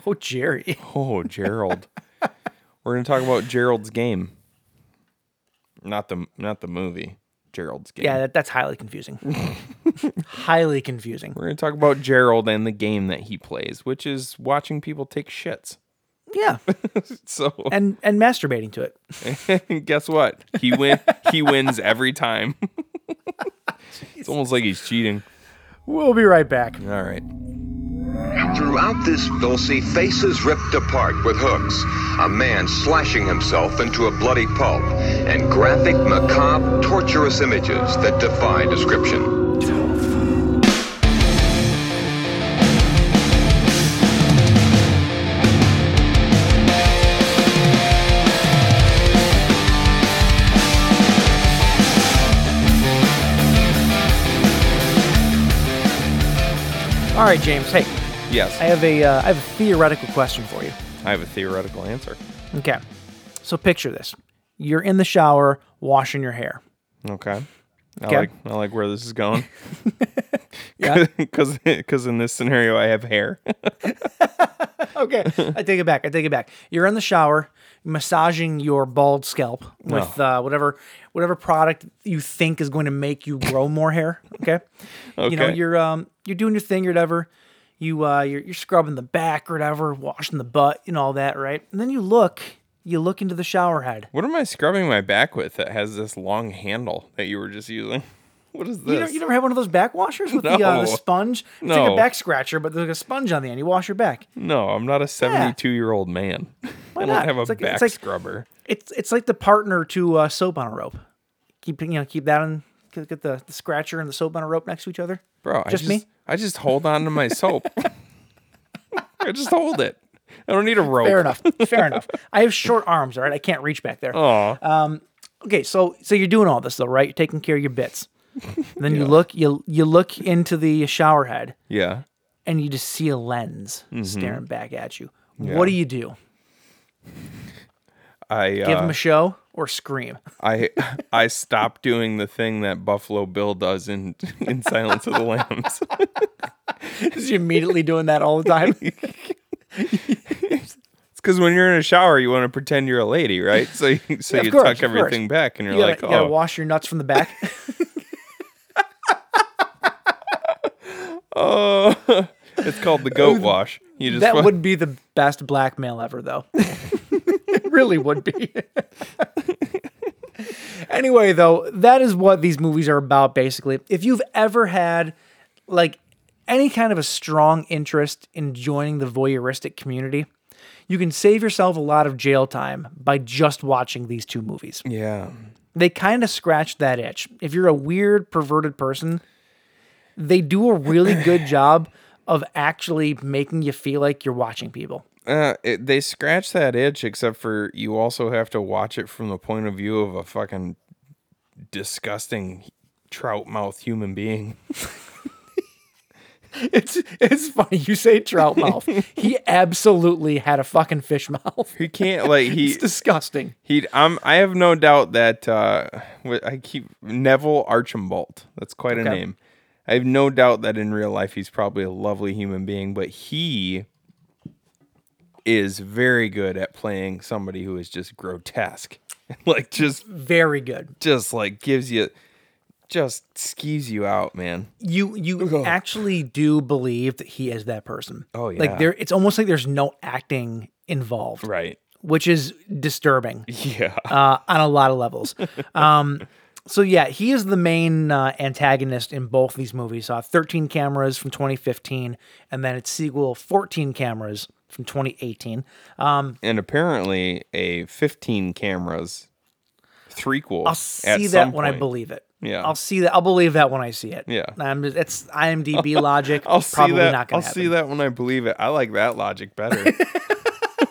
Oh, Jerry. Oh, Gerald. we're gonna talk about Gerald's game. Not the not the movie. Gerald's game. Yeah, that, that's highly confusing. highly confusing. We're gonna talk about Gerald and the game that he plays, which is watching people take shits. Yeah, So and and masturbating to it. guess what? He win. he wins every time. it's almost like he's cheating. We'll be right back. All right. Throughout this, they'll see faces ripped apart with hooks, a man slashing himself into a bloody pulp, and graphic, macabre, torturous images that defy description. All right, James. Hey, Yes, I have a uh, I have a theoretical question for you. I have a theoretical answer. Okay, so picture this: you're in the shower washing your hair. Okay. I Okay. like I like where this is going. Yeah. Because because in this scenario I have hair. okay, I take it back. I take it back. You're in the shower, massaging your bald scalp with uh, whatever whatever product you think is going to make you grow more hair. Okay, you know you're um you're doing your thing or whatever. You uh you're, you're scrubbing the back or whatever, washing the butt and all that, right? And then you look, you look into the shower head. what am I scrubbing my back with that has this long handle that you were just using? What is this? You, know, you never had one of those back washers with the, uh, the No. sponge? It's like a back scratcher, but there's like a sponge on the end. You wash your back. no, I'm not a 72 year old man. I don't not? have a like- back it's like- scrubber. It's it's like the partner to uh, soap on a rope. Keep you know keep that on. Get the, the scratcher and the soap on a rope next to each other. Bro, Just I just me? I just hold on to my soap. I just hold it. I don't need a rope. Fair enough. Fair enough. I have short arms. All right, I can't reach back there. Aw. Okay, so so you're doing all this though, right? You're taking care of your bits. And then you look you you look into the shower head yeah. and you just see a lens Mm-hmm. staring back at you. What do you do? I Give uh, him a show or scream? I I stopped doing the thing that Buffalo Bill does in in Silence of the Lambs. Is he immediately doing that all the time? It's because when you're in a shower, you want to pretend you're a lady, right? So you, so Yeah, you course, tuck of course. everything back, and you're You gotta, like, you oh, wash your nuts from the back. oh, it's called the goat wash. You just that would be the best blackmail ever, though. Really would be. anyway, though, that is what these movies are about, basically. If you've ever had, like, any kind of a strong interest in joining the voyeuristic community, you can save yourself a lot of jail time by just watching these two movies. yeah. They kind of scratch that itch. If you're a weird, perverted person, they do a really good job of actually making you feel like you're watching people. Uh, it, they scratch that itch, except for you also have to watch it from the point of view of a fucking disgusting trout mouth human being. It's it's funny you say trout mouth. he absolutely had a fucking fish mouth. He can't like he It's disgusting. he. I'm. I have no doubt that uh, I keep Neville Archibald. That's quite a Okay. name. I have no doubt that in real life he's probably a lovely human being, but he is very good at playing somebody who is just grotesque, like just Very good. just like gives you just skews you out, man. You you actually do believe that he is that person. Oh, yeah. Like there it's almost like there's no acting involved. Right. Which is disturbing. Yeah. uh, on a lot of levels. Um, so yeah, he is the main uh, antagonist in both these movies. Uh, 13 cameras from 2015, and then its sequel, 14 cameras from 2018. Um, and apparently a 15 cameras threequel. I'll see that when I believe it. Yeah. I'll see that. I'll believe that when I see it. Yeah. I'm it's IMDb logic. I'll see that. not I'll happen. see that when I believe it. I like that logic better.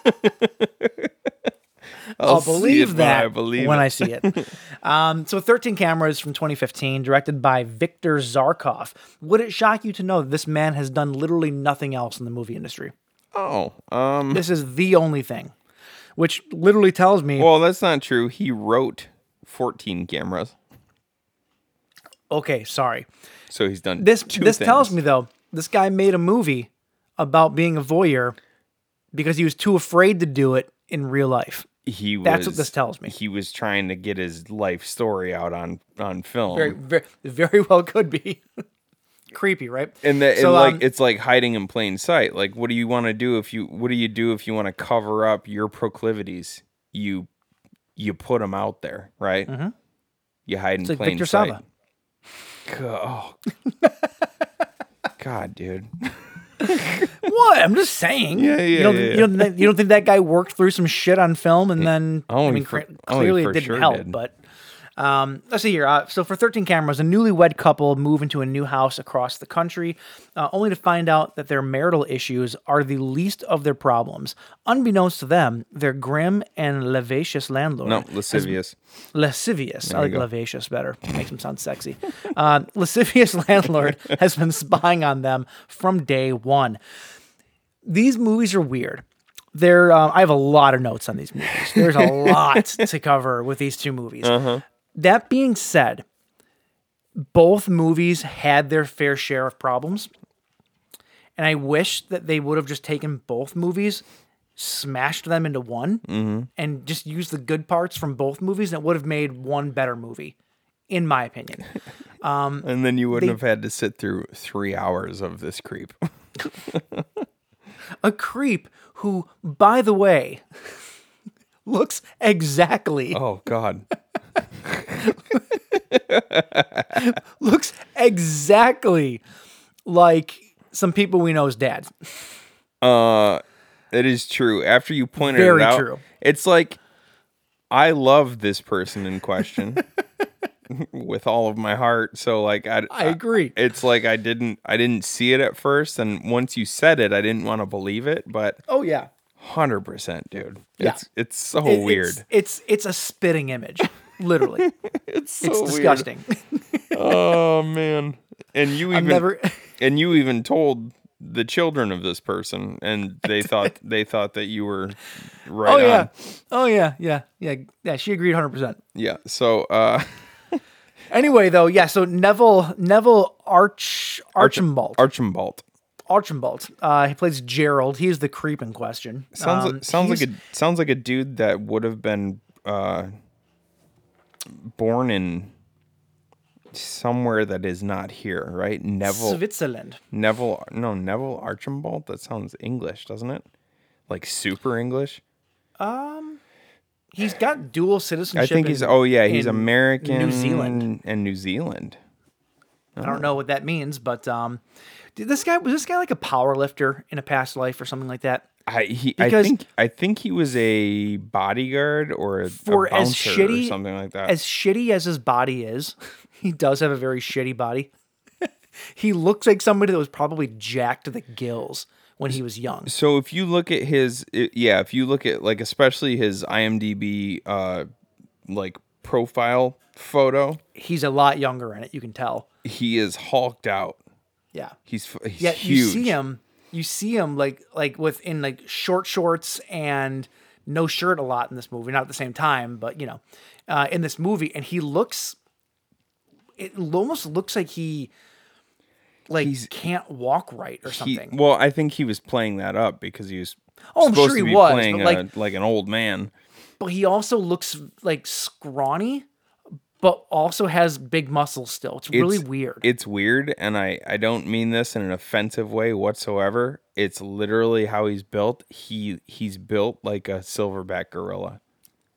I'll, it believe that I believe when it. I see it. um, so 13 Cameras from 2015, directed by Victor Zarkoff. Would it shock you to know that this man has done literally nothing else in the movie industry? Oh, um. This is the only thing, which literally tells me, Well, that's not true. He wrote 14 cameras, okay, sorry. so he's done This two this tells things. me though, this guy made a movie about being a voyeur because he was too afraid to do it in real life. he was. That's what this tells me. He was trying to get his life story out on on film. Very, very, very well could be. Creepy, right? and that, So, and like um, it's like hiding in plain sight. Like, what do you want to do if you? What do you do if you want to cover up your proclivities? You, you put them out there, right? You hide in Mm-hmm. like plain Victor sight. Sava. God, God, dude. What? I'm just saying. Yeah, yeah, you don't, yeah, You don't, think, you don't think that guy worked through some shit on film and then I Oh, mean, for- he clearly it didn't sure help. did. But um, let's see here. Uh, so for 13 cameras, a newlywed couple move into a new house across the country, uh, only to find out that their marital issues are the least of their problems. Unbeknownst to them, their grim and levacious landlord No, lascivious. lascivious. I like levacious better. Makes him sound sexy. Uh, lascivious landlord has been spying on them from day one. These movies are weird. They're. Uh, I have a lot of notes on these movies. There's a lot to cover with these two movies. That being said, both movies had their fair share of problems, and I wish that they would have just taken both movies smashed them into one mm-hmm. and just used the good parts from both movies and it would have made one better movie in my opinion And then you wouldn't they- have had to sit through three hours of this creep. a creep who by the way looks exactly Oh God. looks exactly like some people we know's dad Uh, it is true. After you pointed Very it out, true. it's like I love this person in question with all of my heart. So like I, I agree. It's like I didn't I didn't see it at first, and once you said it, I didn't want to believe it. But oh yeah hundred percent, dude. Yeah. It's it's so It- weird. it's, it's it's a spitting image literally It's so it's disgusting Oh man. And you even never and you even told the children of this person, and they thought they thought that you were right. oh on. yeah oh yeah yeah yeah yeah she agreed 100% Yeah. So uh Anyway, though, yeah. So Neville Neville Arch Archibald Archibald. Archibald. Uh, he plays Gerald. He's the creep in question. Sounds Um, like sounds like a sounds like a dude that would have been uh born in somewhere that is not here, right? Neville Switzerland. Neville no, Neville Archibald. That sounds English, doesn't it? Like super English? Um, He's got dual citizenship. I think he's in- oh yeah, he's American New Zealand. and New Zealand. I don't know what that means, but um, did this guy was this guy like a power lifter in a past life or something like that? I he I Because- think I think he was a bodyguard or a, For a as shitty or something like that. as shitty as his body is, he does have a very shitty body. he looks like somebody that was probably jacked to the gills when he was young. So if you look at his, yeah, if you look at like especially his IMDb, uh, like profile photo, He's a lot younger in it. You can tell. he is hulked out. Yeah. He's he's Yeah, huge. you see him. You see him like like with in like short shorts and no shirt a lot in this movie. Not at the same time, but you know, uh, in this movie, and he looks. It almost looks like he, like He's- can't walk right or He, something. well, I think he was playing that up because he was Oh, I'm supposed sure to he be was, playing like- a, like an old man. but he also looks like scrawny, but also has big muscles still. It's really weird. It's weird, and I I don't mean this in an offensive way whatsoever. It's literally how he's built. He he's built like a silverback gorilla.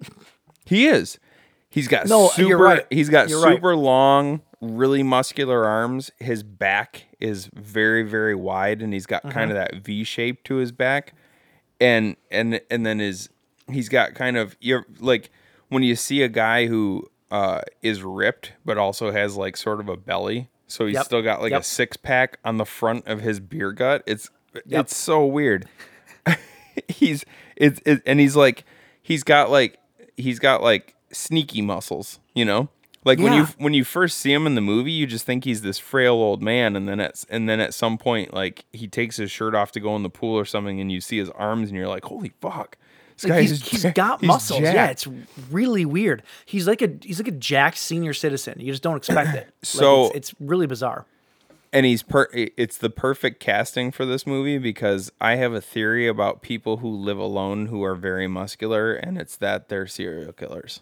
he is. He's got No, super. you're right. He's got You're right. super long, really muscular arms. His back is very very wide, and he's got kind Mm-hmm. of that V shape to his back, and and and then his he's got kind of you're like when you see a guy who uh, is ripped but also has like sort of a belly, so he's Yep. still got like Yep. a six pack on the front of his beer gut. It's Yep. it's so weird. he's it's it, and he's like he's got like he's got like sneaky muscles, you know. Like when you when you first see him in the movie, you just think he's this frail old man, and then at and then at some point, like he takes his shirt off to go in the pool or something, and you see his arms, and you're like, "Holy fuck!" Like he's, is he's ja- got he's muscles. Yeah, it's really weird. He's like a he's like a jacked senior citizen. You just don't expect it. Like, So- it's, it's really bizarre. and he's per it's the perfect casting for this movie because I have a theory about people who live alone who are very muscular and it's that they're serial killers.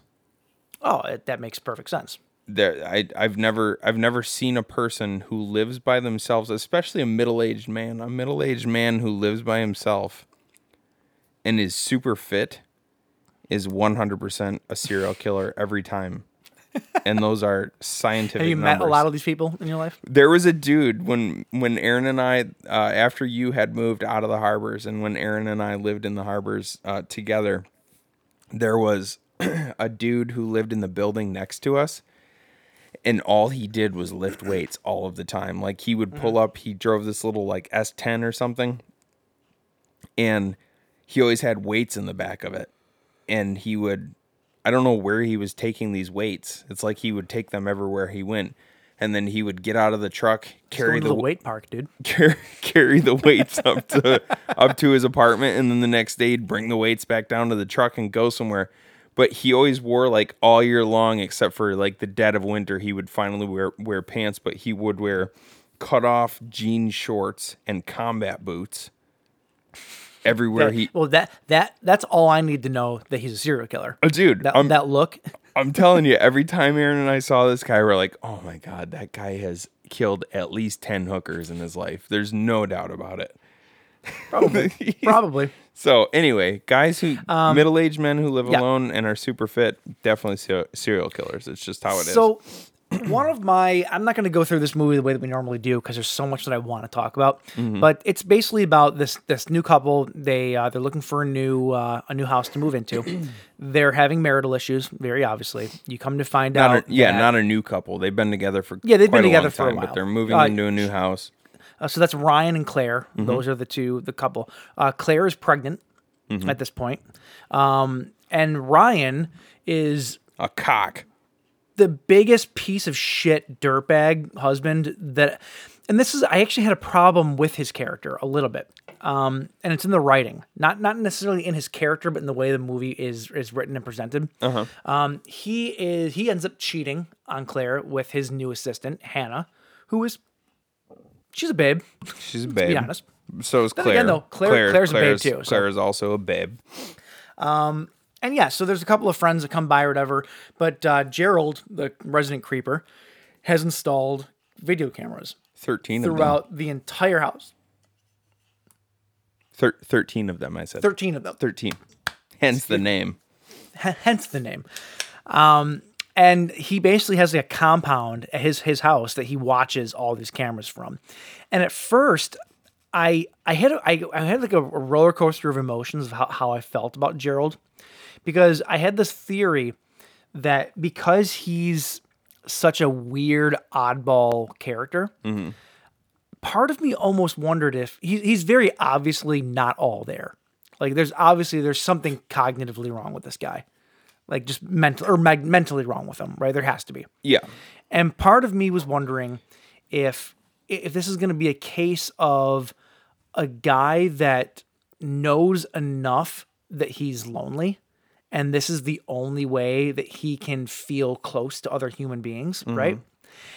Oh, it, that makes perfect sense. There I I've never I've never seen a person who lives by themselves, especially a middle-aged man, a middle-aged man who lives by himself and is super fit is 100% a serial killer every time. and those are scientific Have you met a lot of these people in your life? There was a dude when when Aaron and I, uh, after you had moved out of the harbors, and when Aaron and I lived in the harbors uh, together, there was a dude who lived in the building next to us, and all he did was lift weights all of the time. Like he would pull up, he drove this little like S10 or something, and he always had weights in the back of it, and he would I don't know where he was taking these weights. It's like he would take them everywhere he went. And then he would get out of the truck, carry the, the weight park, dude. carry, carry the weights up to up to his apartment, and then the next day he'd bring the weights back down to the truck and go somewhere. But he always wore like all year long, except for like the dead of winter, he would finally wear wear pants. But he would wear cut off jean shorts and combat boots everywhere That- he. well, that that that's all I need to know that he's a serial killer. Oh, dude, That I'm- that look. I'm telling you, every time Aaron and I saw this guy, we're like, oh my God, that guy has killed at least 10 hookers in his life. There's no doubt about it. Probably. Probably. So, anyway, guys who, middle aged men who live Um, yeah. alone and are super fit, definitely ser- serial killers. It's just how it is. So, one of my, I'm not going to go through this movie the way that we normally do because there's so much that I want to talk about. Mm-hmm. But it's basically about this this new couple. They uh, they're looking for a new uh, a new house to move into. they're having marital issues, very obviously. You come to find not out, a, yeah, that- not a new couple. They've been together for Yeah, they've been together long for a time, while. but they're moving Uh, into a new house. Uh, so that's Ryan and Claire. Mm-hmm. Those are the two, the couple. Uh, Claire is pregnant Mm-hmm. at this point. Um, and Ryan is A cock. The biggest piece of shit dirtbag husband that and this is I actually had a problem with his character a little bit. Um, and it's in the writing, not not necessarily in his character, but in the way the movie is is written and presented. Uh-huh. Um, he is he ends up cheating on Claire with his new assistant Hannah, who is she's a babe. She's a babe. be honest. So is Then Claire. again, though, Claire- Claire's a babe, too, so- Claire is also a babe. And yeah, so there's a couple of friends that come by or whatever, but uh, Gerald, the resident creeper, has installed video cameras 13 of them. throughout the entire house. Thir- 13 of them, I said. 13 of them. 13. Hence the name. Hence the name. Um, and he basically has like a compound at his his house that he watches all these cameras from. And at first, I I had a, I, I had like a, a roller coaster of emotions of how, how I felt about Gerald, because I had this theory that because he's such a weird oddball character, mm-hmm. part of me almost wondered if he, he's very obviously not all there. Like there's obviously there's something cognitively wrong with this guy, like just mental or mag- mentally wrong with him, right? There has to be. Yeah. And part of me was wondering if if this is going to be a case of a guy that knows enough that he's lonely and this is the only way that he can feel close to other human beings, mm-hmm. right?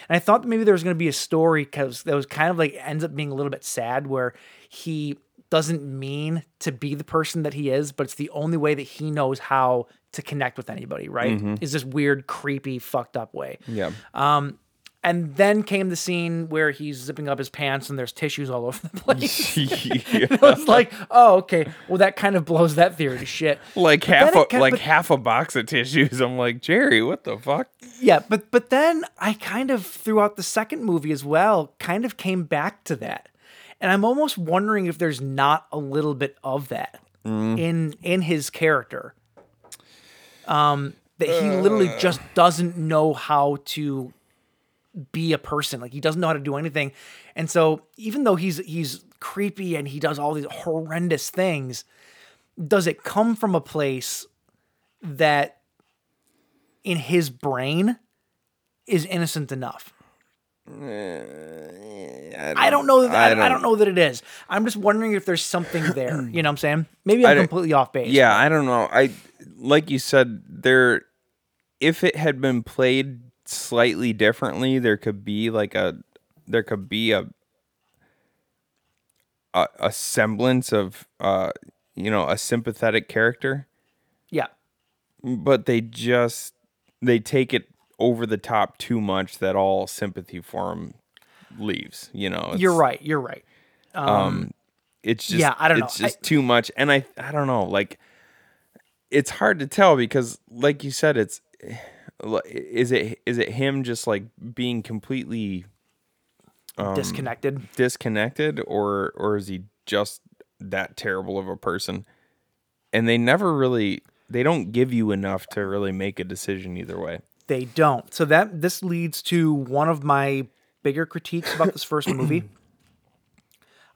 And I thought that maybe there was going to be a story because that was kind of like ends up being a little bit sad where he doesn't mean to be the person that he is, but it's the only way that he knows how to connect with anybody, right? Mm-hmm. Is this weird, creepy, fucked up way. Yeah. Um, And then came the scene where he's zipping up his pants and there's tissues all over the place. Yeah. I was like, oh, okay. Well, that kind of blows that theory to shit. like half a it like but- half a box of tissues. I'm like, Jerry, what the fuck? Yeah, but but then I kind of throughout the second movie as well, kind of came back to that. And I'm almost wondering if there's not a little bit of that Mm. in in his character. that he literally just doesn't know how to be a person. Like he doesn't know how to do anything. And so even though he's he's creepy and he does all these horrendous things, does it come from a place that in his brain is innocent enough? Eh, I don't know that I, I don't, know that it is. I'm just wondering if there's something there. You know what I'm saying? Maybe I'm completely off base. Yeah, I don't know. I like you said there if it had been played slightly differently, there could be like a there could be a a, a semblance of uh you know, a sympathetic character, Yeah. but they just they take it over the top too much that all sympathy for him leaves, you know. You're right. You're right. Um it's just Yeah, I don't know. it's just I- too much and i i don't know like it's hard to tell because like you said it's is it is it him just like being completely Um, Disconnected. disconnected or or is he just that terrible of a person and they never really they don't give you enough to really make a decision either way They don't. So that this leads to one of my bigger critiques about this first movie.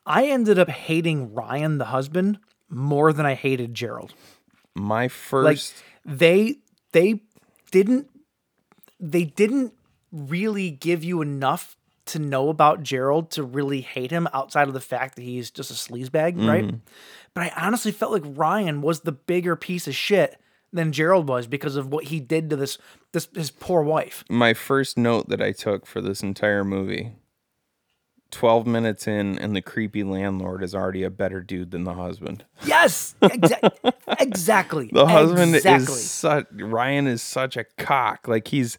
I ended up hating Ryan, the husband, more than I hated Gerald. my Like first they they didn't they didn't really give you enough to know about Gerald to really hate him outside of the fact that he's just a sleazebag, mm-hmm. right? But I honestly felt like Ryan was the bigger piece of shit than Gerald was because of what he did to this this his poor wife. my first note that I took for this entire movie 12 minutes in, and the creepy landlord is already a better dude than the husband. Yes, exa- exactly. The husband exactly. is such, Ryan is such a cock. Like he's,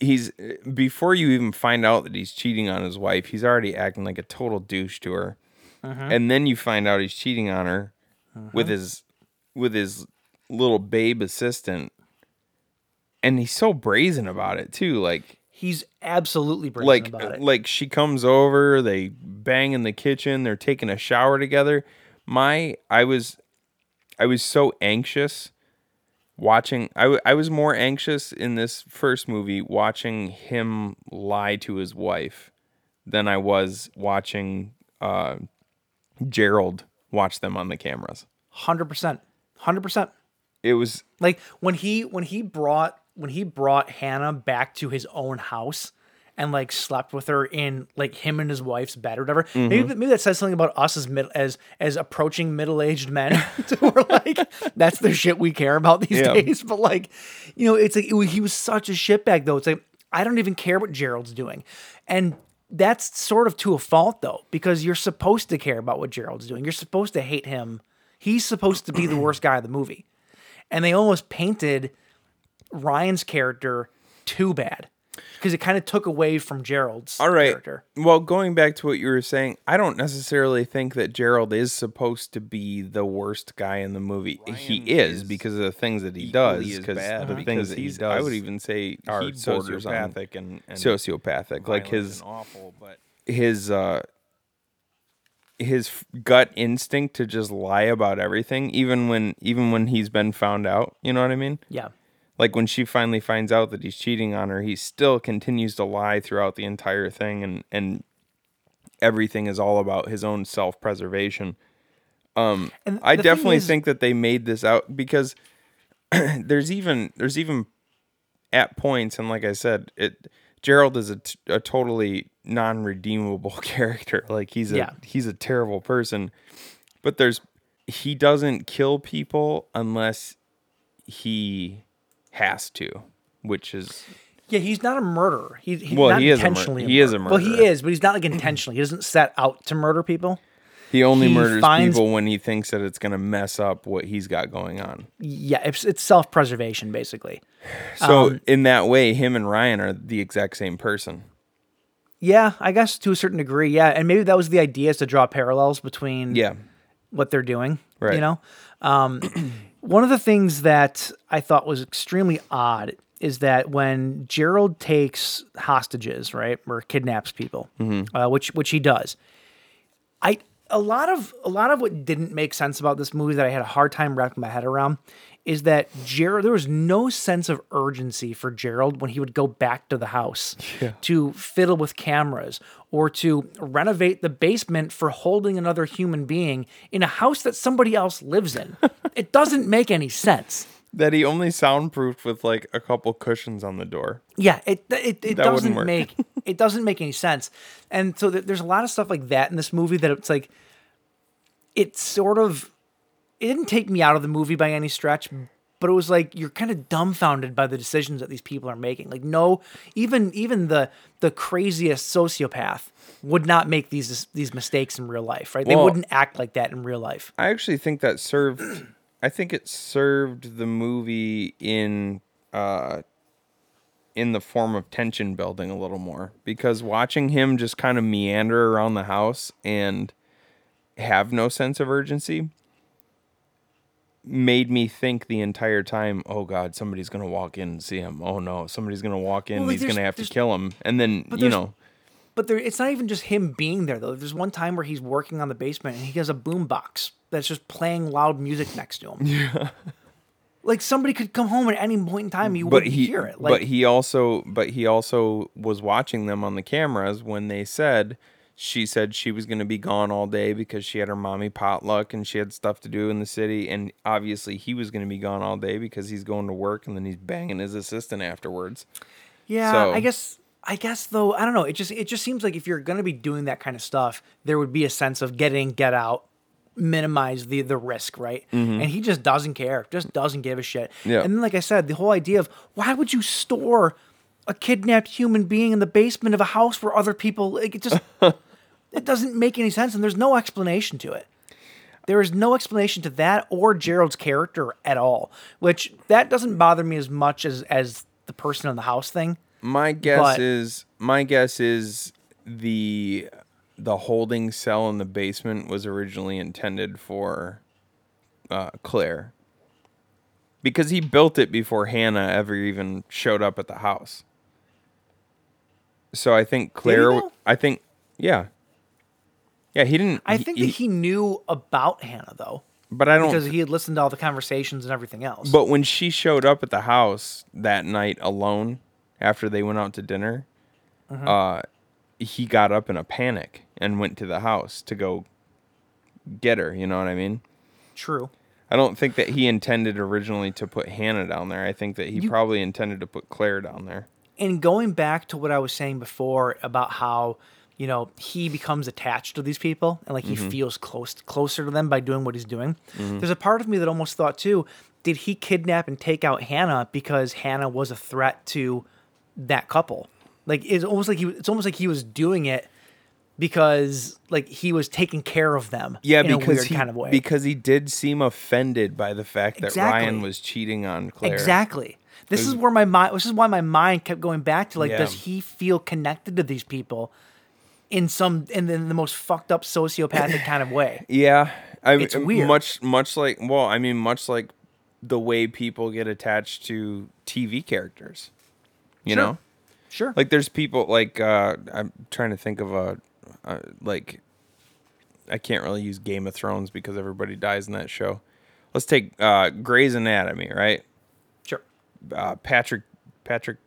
he's, before you even find out that he's cheating on his wife, he's already acting like a total douche to her. Uh-huh. And then you find out he's cheating on her uh-huh. with his, with his little babe assistant. And he's so brazen about it too. Like, He's absolutely brazen like about it. like she comes over they bang in the kitchen they're taking a shower together my i was i was so anxious watching I, w- I was more anxious in this first movie watching him lie to his wife than i was watching uh gerald watch them on the cameras Hundred percent, hundred percent. it was Like when he when he brought when he brought Hannah back to his own house and like slept with her in like him and his wife's bed or whatever. Mm-hmm. Maybe maybe that says something about us as mid as as approaching middle aged men. to where like that's the shit we care about these Yeah. days. But like, you know, it's like it, he was such a shitbag though. It's like I don't even care what Gerald's doing, and that's sort of to a fault though because you're supposed to care about what Gerald's doing. You're supposed to hate him. He's supposed to be the worst guy of the movie and they almost painted Ryan's character too bad because it kind of took away from Gerald's All right. character. Well, going back to what you were saying, I don't necessarily think that Gerald is supposed to be the worst guy in the movie. he is, because of the things that he does. Because the because things that he does, I I would would even say are he borders on sociopathic and, and sociopathic. Like his awful, but his uh his f- gut instinct to just lie about everything, even when even when he's been found out. You know what I mean? Yeah. Like when she finally finds out that he's cheating on her, he still continues to lie throughout the entire thing, and and everything is all about his own self preservation. Um, I definitely is- think that they made this out because there's even there's even at points, and like I said, it Gerald is a, t- a totally non redeemable character. Like he's a Yeah. he's a terrible person, but there's he doesn't kill people unless he has to, which is Yeah, he's not a murderer. He, he's Well, not he is a mur- intentionally. he is a murderer. Well, he is, but he's not like intentionally. He doesn't set out to murder people. he only He murders finds- people when he thinks that it's gonna mess up what he's got going on. Yeah, it's, it's self preservation basically. So Um, in that way, him and Ryan are the exact same person. Yeah, I guess to a certain degree. Yeah, and maybe that was the idea is to draw parallels between Yeah. what they're doing. Right. You know, um, one of the things that I thought was extremely odd is that when Gerald takes hostages, right, or kidnaps people, uh, which which he does, I a lot of a lot of what didn't make sense about this movie that I had a hard time wrapping my head around is that Gerald there was no sense of urgency for Gerald when he would go back to the house to fiddle with cameras or to renovate the basement for holding another human being in a house that somebody else lives in. it doesn't make any sense. That he only soundproofed with like a couple cushions on the door. Yeah, it it, it That doesn't make it doesn't make any sense. And so th- there's a lot of stuff like that in this movie that it's like it sort of it didn't take me out of the movie by any stretch, but it was like you're kind of dumbfounded by the decisions that these people are making. Like no, even even the the craziest sociopath would not make these these mistakes in real life, right? They wouldn't act like that in real life. I actually think that served. I think it served the movie in uh, in the form of tension building a little more because watching him just kind of meander around the house and have no sense of urgency made me think the entire time, oh God, somebody's gonna walk in and see him. Oh no, somebody's gonna walk in Well, and like, he's gonna have to kill him. And then you know, But there, it's not even just him being there though. There's one time where he's working on the basement and he has a boombox that's just playing loud music next to him. Yeah. Like somebody could come home at any point in time, you but wouldn't he hear it. Like, but he also but he also was watching them on the cameras when they said she said she was going to be gone all day because she had her mommy potluck and she had stuff to do in the city and obviously he was going to be gone all day because he's going to work and then he's banging his assistant afterwards yeah, so- I guess. I guess though, I don't know. It just it just seems like if you're gonna be doing that kind of stuff, there would be a sense of get in, get out, minimize the the risk, right? And he just doesn't care, just doesn't give a shit. Mm-hmm. Yeah. And then, like I said, the whole idea of why would you store a kidnapped human being in the basement of a house where other people like it just it doesn't make any sense, and there's no explanation to it. There is no explanation to that or Gerald's character at all, which that doesn't bother me as much as as the person in the house thing. my guess But- is my guess is the the holding cell in the basement was originally intended for uh, Claire because he built it before Hannah ever even showed up at the house. So I think Claire. I think yeah, yeah. He didn't. I think that he knew about Hannah though, But I don't. because he had listened to all the conversations and everything else. But when she showed up at the house that night alone after they went out to dinner, Mm-hmm. uh, he got up in a panic and went to the house to go get her. You know what I mean? true. I don't think that he intended originally to put Hannah down there. I think that he probably intended to put Claire down there. And going back to what I was saying before about how you know he becomes attached to these people and like he Mm-hmm. feels close closer to them by doing what he's doing. There's a part of me that almost thought too, did he kidnap and take out Hannah because Hannah was a threat to that couple? Like it's almost like he it's almost like he was doing it because like he was taking care of them. Yeah, in a because weird he kind of way. because he did seem offended by the fact that Ryan was cheating on Claire. Exactly. This is where my mind. This is why my mind kept going back to like, Yeah. does he feel connected to these people in some in the, in the most fucked up sociopathic kind of way? Yeah, I It's mean, weird. Much, much like well, I mean, much like the way people get attached to TV characters. You Sure. know, Sure. like there's people like uh, I'm trying to think of a uh, like I can't really use Game of Thrones because everybody dies in that show. Let's take uh, Grey's Anatomy, right? sure. Uh, Patrick, Patrick,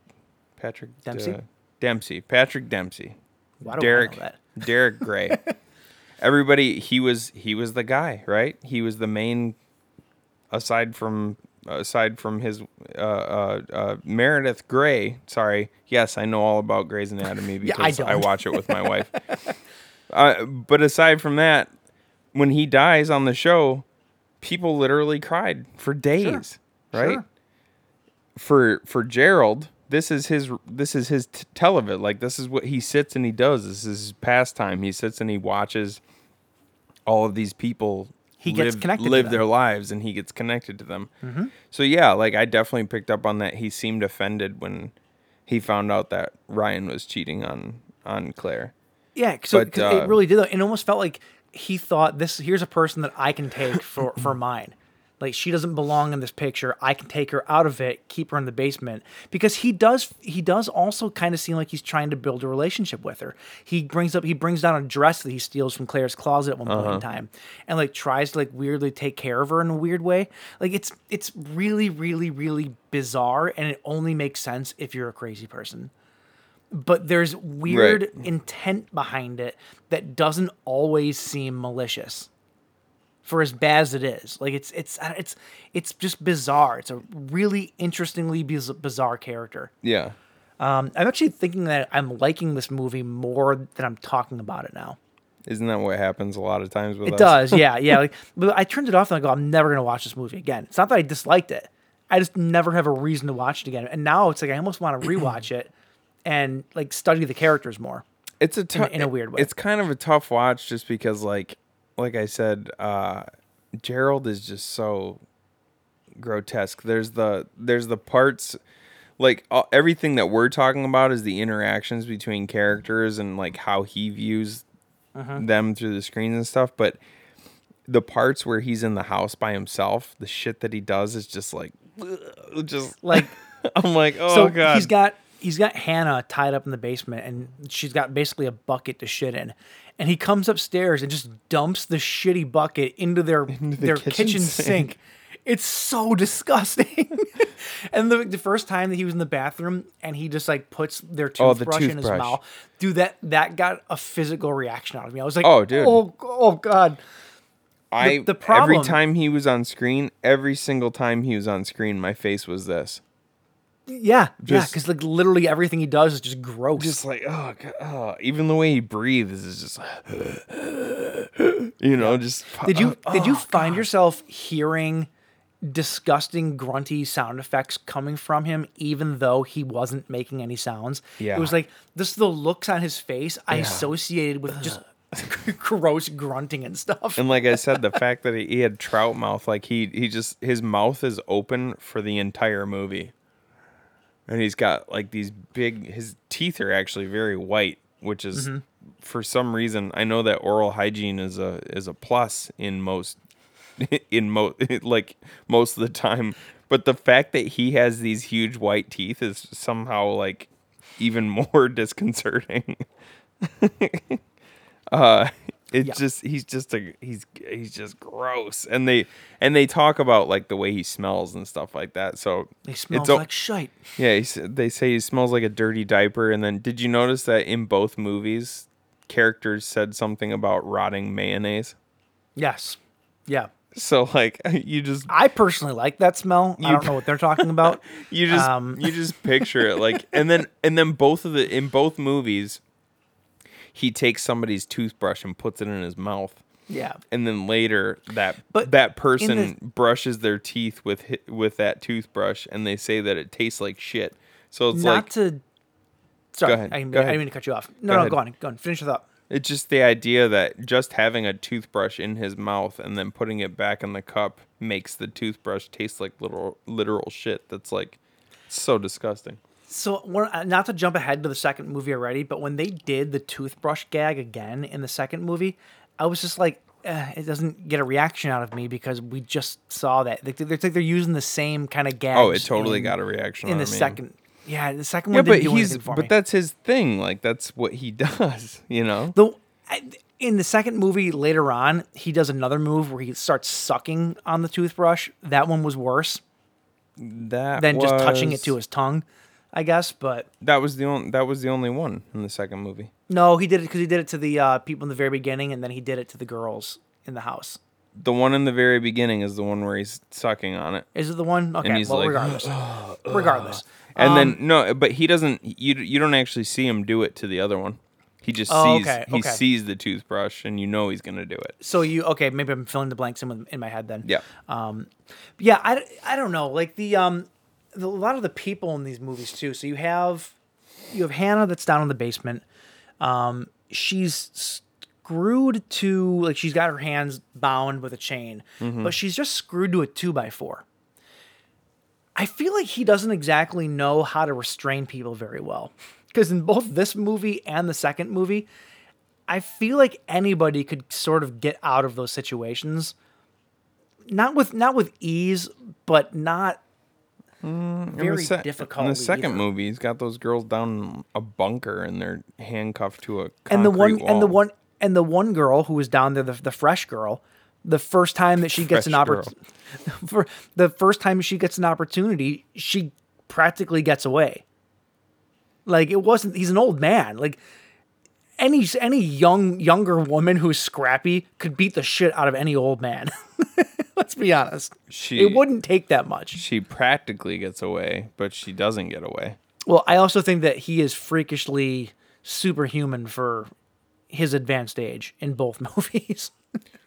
Patrick Dempsey? uh, Dempsey, Patrick Dempsey. Why do I Derek know that? Derek Gray. Everybody he was he was the guy, right? He was the main aside from aside from his uh, uh, uh, Meredith Grey. Sorry, yes, I know all about Grey's Anatomy Yeah, I because I, watch it with my wife. Uh, but aside from that, when he dies on the show, people literally cried for days, right? Sure. for for Gerald, this is his this is his t- tell of it. Like this is what he sits and he does. This is his pastime. He sits and he watches all of these people He gets live, connected to live their lives and he gets connected to them. So yeah, like I definitely picked up on that. He seemed offended when he found out that Ryan was cheating on on Claire. Yeah, so But, 'cause uh, it really did. It almost felt like he thought this. Here's a person that I can take for for mine. Like she doesn't belong in this picture. I can take her out of it, keep her in the basement because he does he does also kind of seem like he's trying to build a relationship with her. He brings up he brings down a dress that he steals from Claire's closet at one point in uh-huh. time and like tries to like weirdly take care of her in a weird way. Like it's it's really really really bizarre and it only makes sense if you're a crazy person but there's weird intent behind it that doesn't always seem malicious for as bad as it is. Like it's it's it's it's just bizarre. It's a really interestingly bizarre character. Yeah. um, i'm actually thinking that i'm liking this movie more than i'm talking about it now. Isn't that what happens a lot of times with it us? does yeah yeah like but i turned it off and i go i'm never gonna watch this movie again. It's not that i disliked it. I just never have a reason to watch it again. And now it's like i almost want to rewatch it and like study the characters more it's a tough in a weird way. It's kind of a tough watch just because like like I said, uh Gerald is just so grotesque. There's the there's the parts like uh, everything that we're talking about is the interactions between characters and like how he views Uh-huh. them through the screens and stuff, but the parts where he's in the house by himself, the shit that he does is just like just like I'm like, oh so god. he's got he's got Hannah tied up in the basement, and she's got basically a bucket to shit in. And he comes upstairs and just dumps the shitty bucket into their their kitchen kitchen, sink. sink. It's so disgusting. and the, the first time that he was in the bathroom and he just like puts their Oh, the toothbrush in his mouth, dude, that that got a physical reaction out of me. I was like, Oh, dude. oh, oh god. I the every problem- time he was on screen, every single time he was on screen, my face was this. Yeah, yeah, because like literally everything he does is just gross. Just like oh, God, oh. even the way he breathes is just you know, just Did you oh, did you oh, find yourself hearing disgusting grunty sound effects coming from him even though he wasn't making any sounds? Yeah. It was like this the looks on his face I associated with just gross grunting and stuff. And like I said, the fact that he, he had trout mouth, like he he just his mouth is open for the entire movie, and he's got like these big. His teeth are actually very white, which is Mm-hmm. for some reason I know that oral hygiene is a is a plus in most in mo like most of the time, but the fact that he has these huge white teeth is somehow like even more disconcerting. uh it's Yeah. just he's just a he's he's just gross and they and they talk about like the way he smells and stuff like that so He smells o- like shite. yeah he, they say he smells like a dirty diaper and then did you notice that in both movies characters said something about rotting mayonnaise Yes. Yeah. so like you just I personally like that smell. I You- don't know what they're talking about. you just Um, you just picture it like and then and then both of the in both movies he takes somebody's toothbrush and puts it in his mouth yeah. and then later that But that person the- brushes their teeth with with that toothbrush and they say that it tastes like shit so it's Not like to Sorry, I, I didn't mean to cut you off. No, Go no, ahead. go on. Go on. Finish your thought. it's just the idea that just having a toothbrush in his mouth and then putting it back in the cup makes the toothbrush taste like little literal shit that's like so disgusting So, uh, not to jump ahead to the second movie already, but when they did the toothbrush gag again in the second movie, I was just like, eh, it doesn't get a reaction out of me because we just saw that. They, they're, they're using the same kind of gag. oh it totally got a reaction in out the of me. second. Yeah, the second yeah one but he's but me. that's his thing like that's what he does you know Though in the second movie later on, he does another move where he starts sucking on the toothbrush. That one was worse that than just touching it to his tongue, I guess. But that was the only that was the only one in the second movie no, he did it because he did it to the uh, people in the very beginning, and then he did it to the girls in the house. The one in the very beginning is the one where he's sucking on it. Is it the one? Okay, he's well, like, regardless, regardless. And Um, then no, but he doesn't you you don't actually see him do it to the other one. He just Oh, sees okay, he okay. sees the toothbrush and you know he's going to do it. So you okay? Maybe I'm filling the blanks in, with, in my head then. Yeah. Um, yeah I, I don't know like the um the, a lot of the people in these movies too. So you have you have hannah that's down in the basement. Um she's screwed to like she's got her hands bound with a chain but she's just screwed to a two by four i feel like he doesn't exactly know how to restrain people very well because in both this movie and the second movie i feel like anybody could sort of get out of those situations. Not with not with ease, but not Mm, the very se- difficult. In the second movie, he's got those girls down a bunker and they're handcuffed to a concrete and the one wall. and the one and the one girl who was down there, the, the fresh girl, the first time that she gets an opportunity, for the first time she gets an opportunity, she practically gets away. Like it wasn't. He's an old man. Like any any young younger woman who's scrappy could beat the shit out of any old man. Let's be honest. She- it wouldn't take that much. She practically gets away, but she doesn't get away. Well, I also think that he is freakishly superhuman for his advanced age in both movies.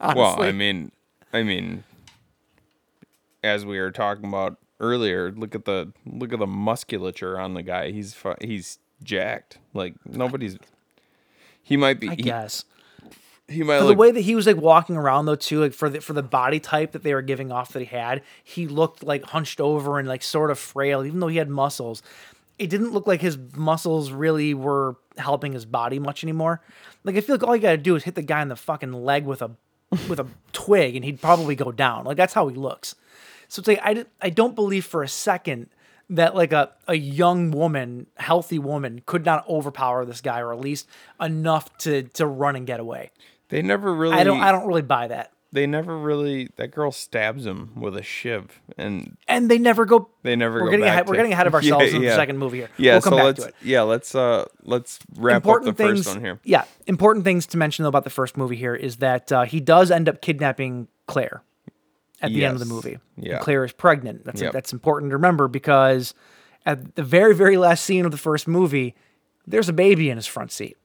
Well, I mean, I mean, as we were talking about earlier, look at the look at the musculature on the guy. He's fu- he's jacked. Like nobody's. He might be. I he, guess he might look. the way that he was like walking around though too, like for the for the body type that they were giving off that he had, he looked like hunched over and like sort of frail, even though he had muscles. It didn't look like his muscles really were helping his body much anymore. Like I feel like all you gotta do is hit the guy in the fucking leg with a with a twig and he'd probably go down. Like that's how he looks. So it's like I, I don't believe for a second that like a, a young woman, healthy woman, could not overpower this guy or at least enough to to run and get away. They never really. I don't I don't really buy that. They never really. That girl stabs him with a shiv, and And they never go they never. We're go getting ahead, we're getting ahead of ourselves Yeah, in the yeah. second movie here. Yeah, we'll come so back let's to it. yeah let's uh let's wrap important up the things, first one here. Yeah, important things to mention though about the first movie here is that uh, he does end up kidnapping Claire at the end of the Yes. movie. And Yeah. Claire is pregnant. That's Yep. that's important to remember because at the very very last scene of the first movie, there's a baby in his front seat,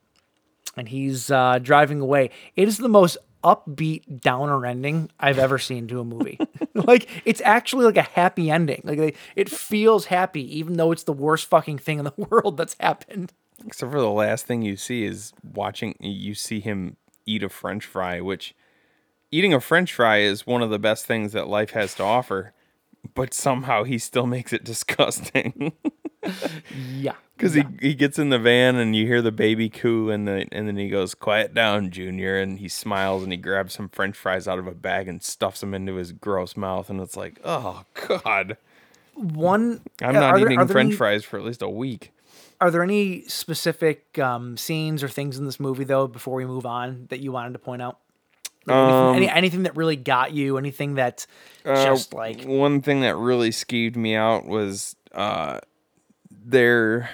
and he's uh, driving away. It is the most upbeat downer ending I've ever seen to a movie. like it's actually like a happy ending. Like they, it feels happy even though it's the worst fucking thing in the world that's happened. Except for the last thing you see is watching. You see him eat a French fry, which eating a French fry is one of the best things that life has to offer. But somehow he still makes it disgusting Yeah. Because he, he gets in the van and you hear the baby coo and the and then he goes quiet down Junior and he smiles and he grabs some French fries out of a bag and stuffs them into his gross mouth and it's like oh god One I'm not eating there French any- fries for at least a week. Are there any specific um, scenes or things in this movie though before we move on that you wanted to point out? Like anything, any, anything that really got you? Anything that just like one thing that really skeeved me out was uh their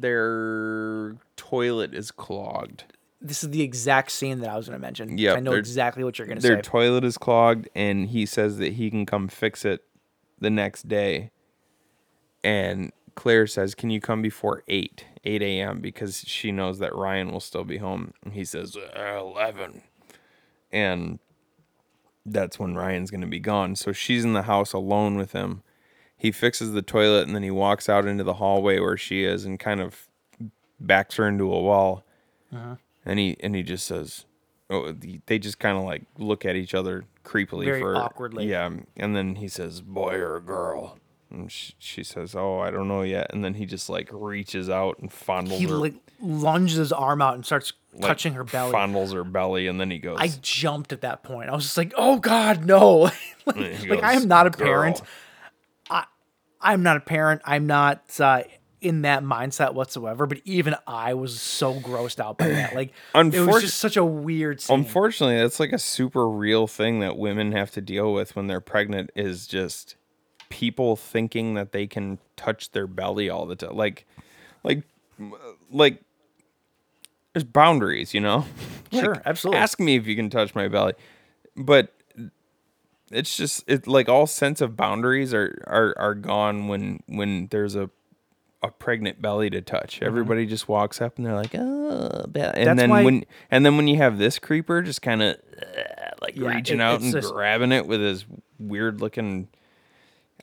their toilet is clogged. this is the exact scene that I was going to mention. Yeah, I know exactly what you're going to say. Their toilet is clogged and he says that he can come fix it the next day. And Claire says, "Can you come before 8, 8 a.m. because she knows that Ryan will still be home." And he says, "Uh, 11. And that's when Ryan's going to be gone. So she's in the house alone with him. He fixes the toilet and then he walks out into the hallway where she is and kind of backs her into a wall. Uh-huh. And he and he just says, "Oh." They just kind of like look at each other creepily Very for awkwardly. Yeah, and then he says, "Boy or girl." And she, she says, "Oh, I don't know yet." And then he just like reaches out and fondles he her, like lunges his arm out and starts like, touching her belly. fondles her belly, and then he goes, I jumped at that point. I was just like, "Oh God, no!" like, he like, I am not a "Girl." I'm not a parent. I'm not uh, in that mindset whatsoever. But even I was so grossed out by that. Like, it was just such a weird scene. Unfortunately, that's like a super real thing that women have to deal with when they're pregnant is just people thinking that they can touch their belly all the time. Like like like there's boundaries, you know? Sure, Like, absolutely. Ask me if you can touch my belly. But it's just it like all sense of boundaries are are are gone when when there's a a pregnant belly to touch. Everybody just walks up and they're like, "Oh," be-" and Mm-hmm. That's then why- when and then when you have this creeper just kind of like Yeah, reaching it- out and just- grabbing it with his weird looking.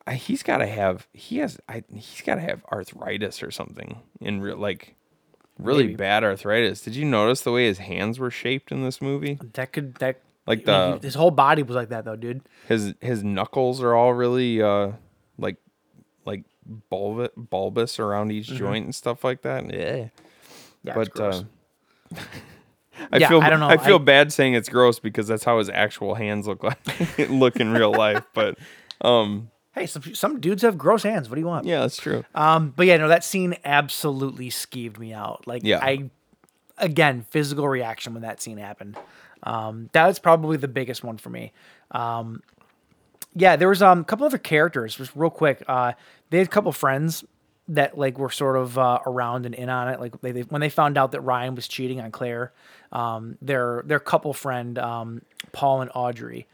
I, he's got to have he has I he's got to have arthritis or something in real like really Maybe. bad arthritis. Did you notice the way his hands were shaped in this movie? that could that Like I mean, the- his whole body was like that though, dude. His his knuckles are all really uh like like bulbous bulbous around each joint and stuff like that. Yeah. But uh. I Yeah, feel I don't know. I feel I- bad saying it's gross because that's how his actual hands look like look in real life. But um, Hey, some some dudes have gross hands. What do you want? yeah, that's true. Um, but yeah, no, that scene absolutely skeeved me out. Like, Yeah. I, again, physical reaction when that scene happened. Um, that was probably the biggest one for me. Um, yeah, there was um, a couple other characters, just real quick. Uh, they had a couple friends that like were sort of uh, around and in on it. Like they, they when they found out that Ryan was cheating on Claire, um, their their couple friend um, Paul and Audrey.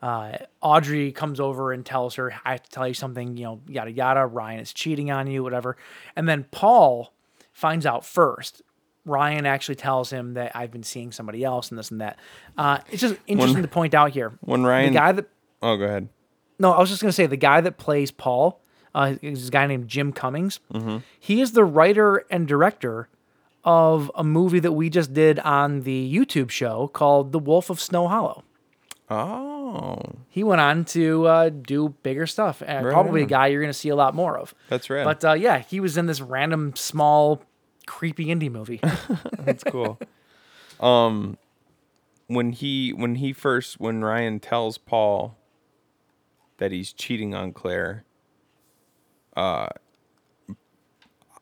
Uh, Audrey comes over and tells her, "I have to tell you something." You know, yada yada. Ryan is cheating on you, whatever. And then Paul finds out first. Ryan actually tells him that I've been seeing somebody else and this and that. Uh, it's just interesting to point out here. when Ryan- the guy that Oh, go ahead. no, I was just gonna say the guy that plays Paul uh, is a guy named Jim Cummings. Mm-hmm. He is the writer and director of a movie that we just did on the YouTube show called The Wolf of Snow Hollow. Oh, He went on to uh, do bigger stuff, and probably a guy you're gonna see a lot more of. that's right. But uh, yeah, he was in this random small, creepy indie movie. That's cool. um, when he when he first when Ryan tells Paul that he's cheating on Claire, uh,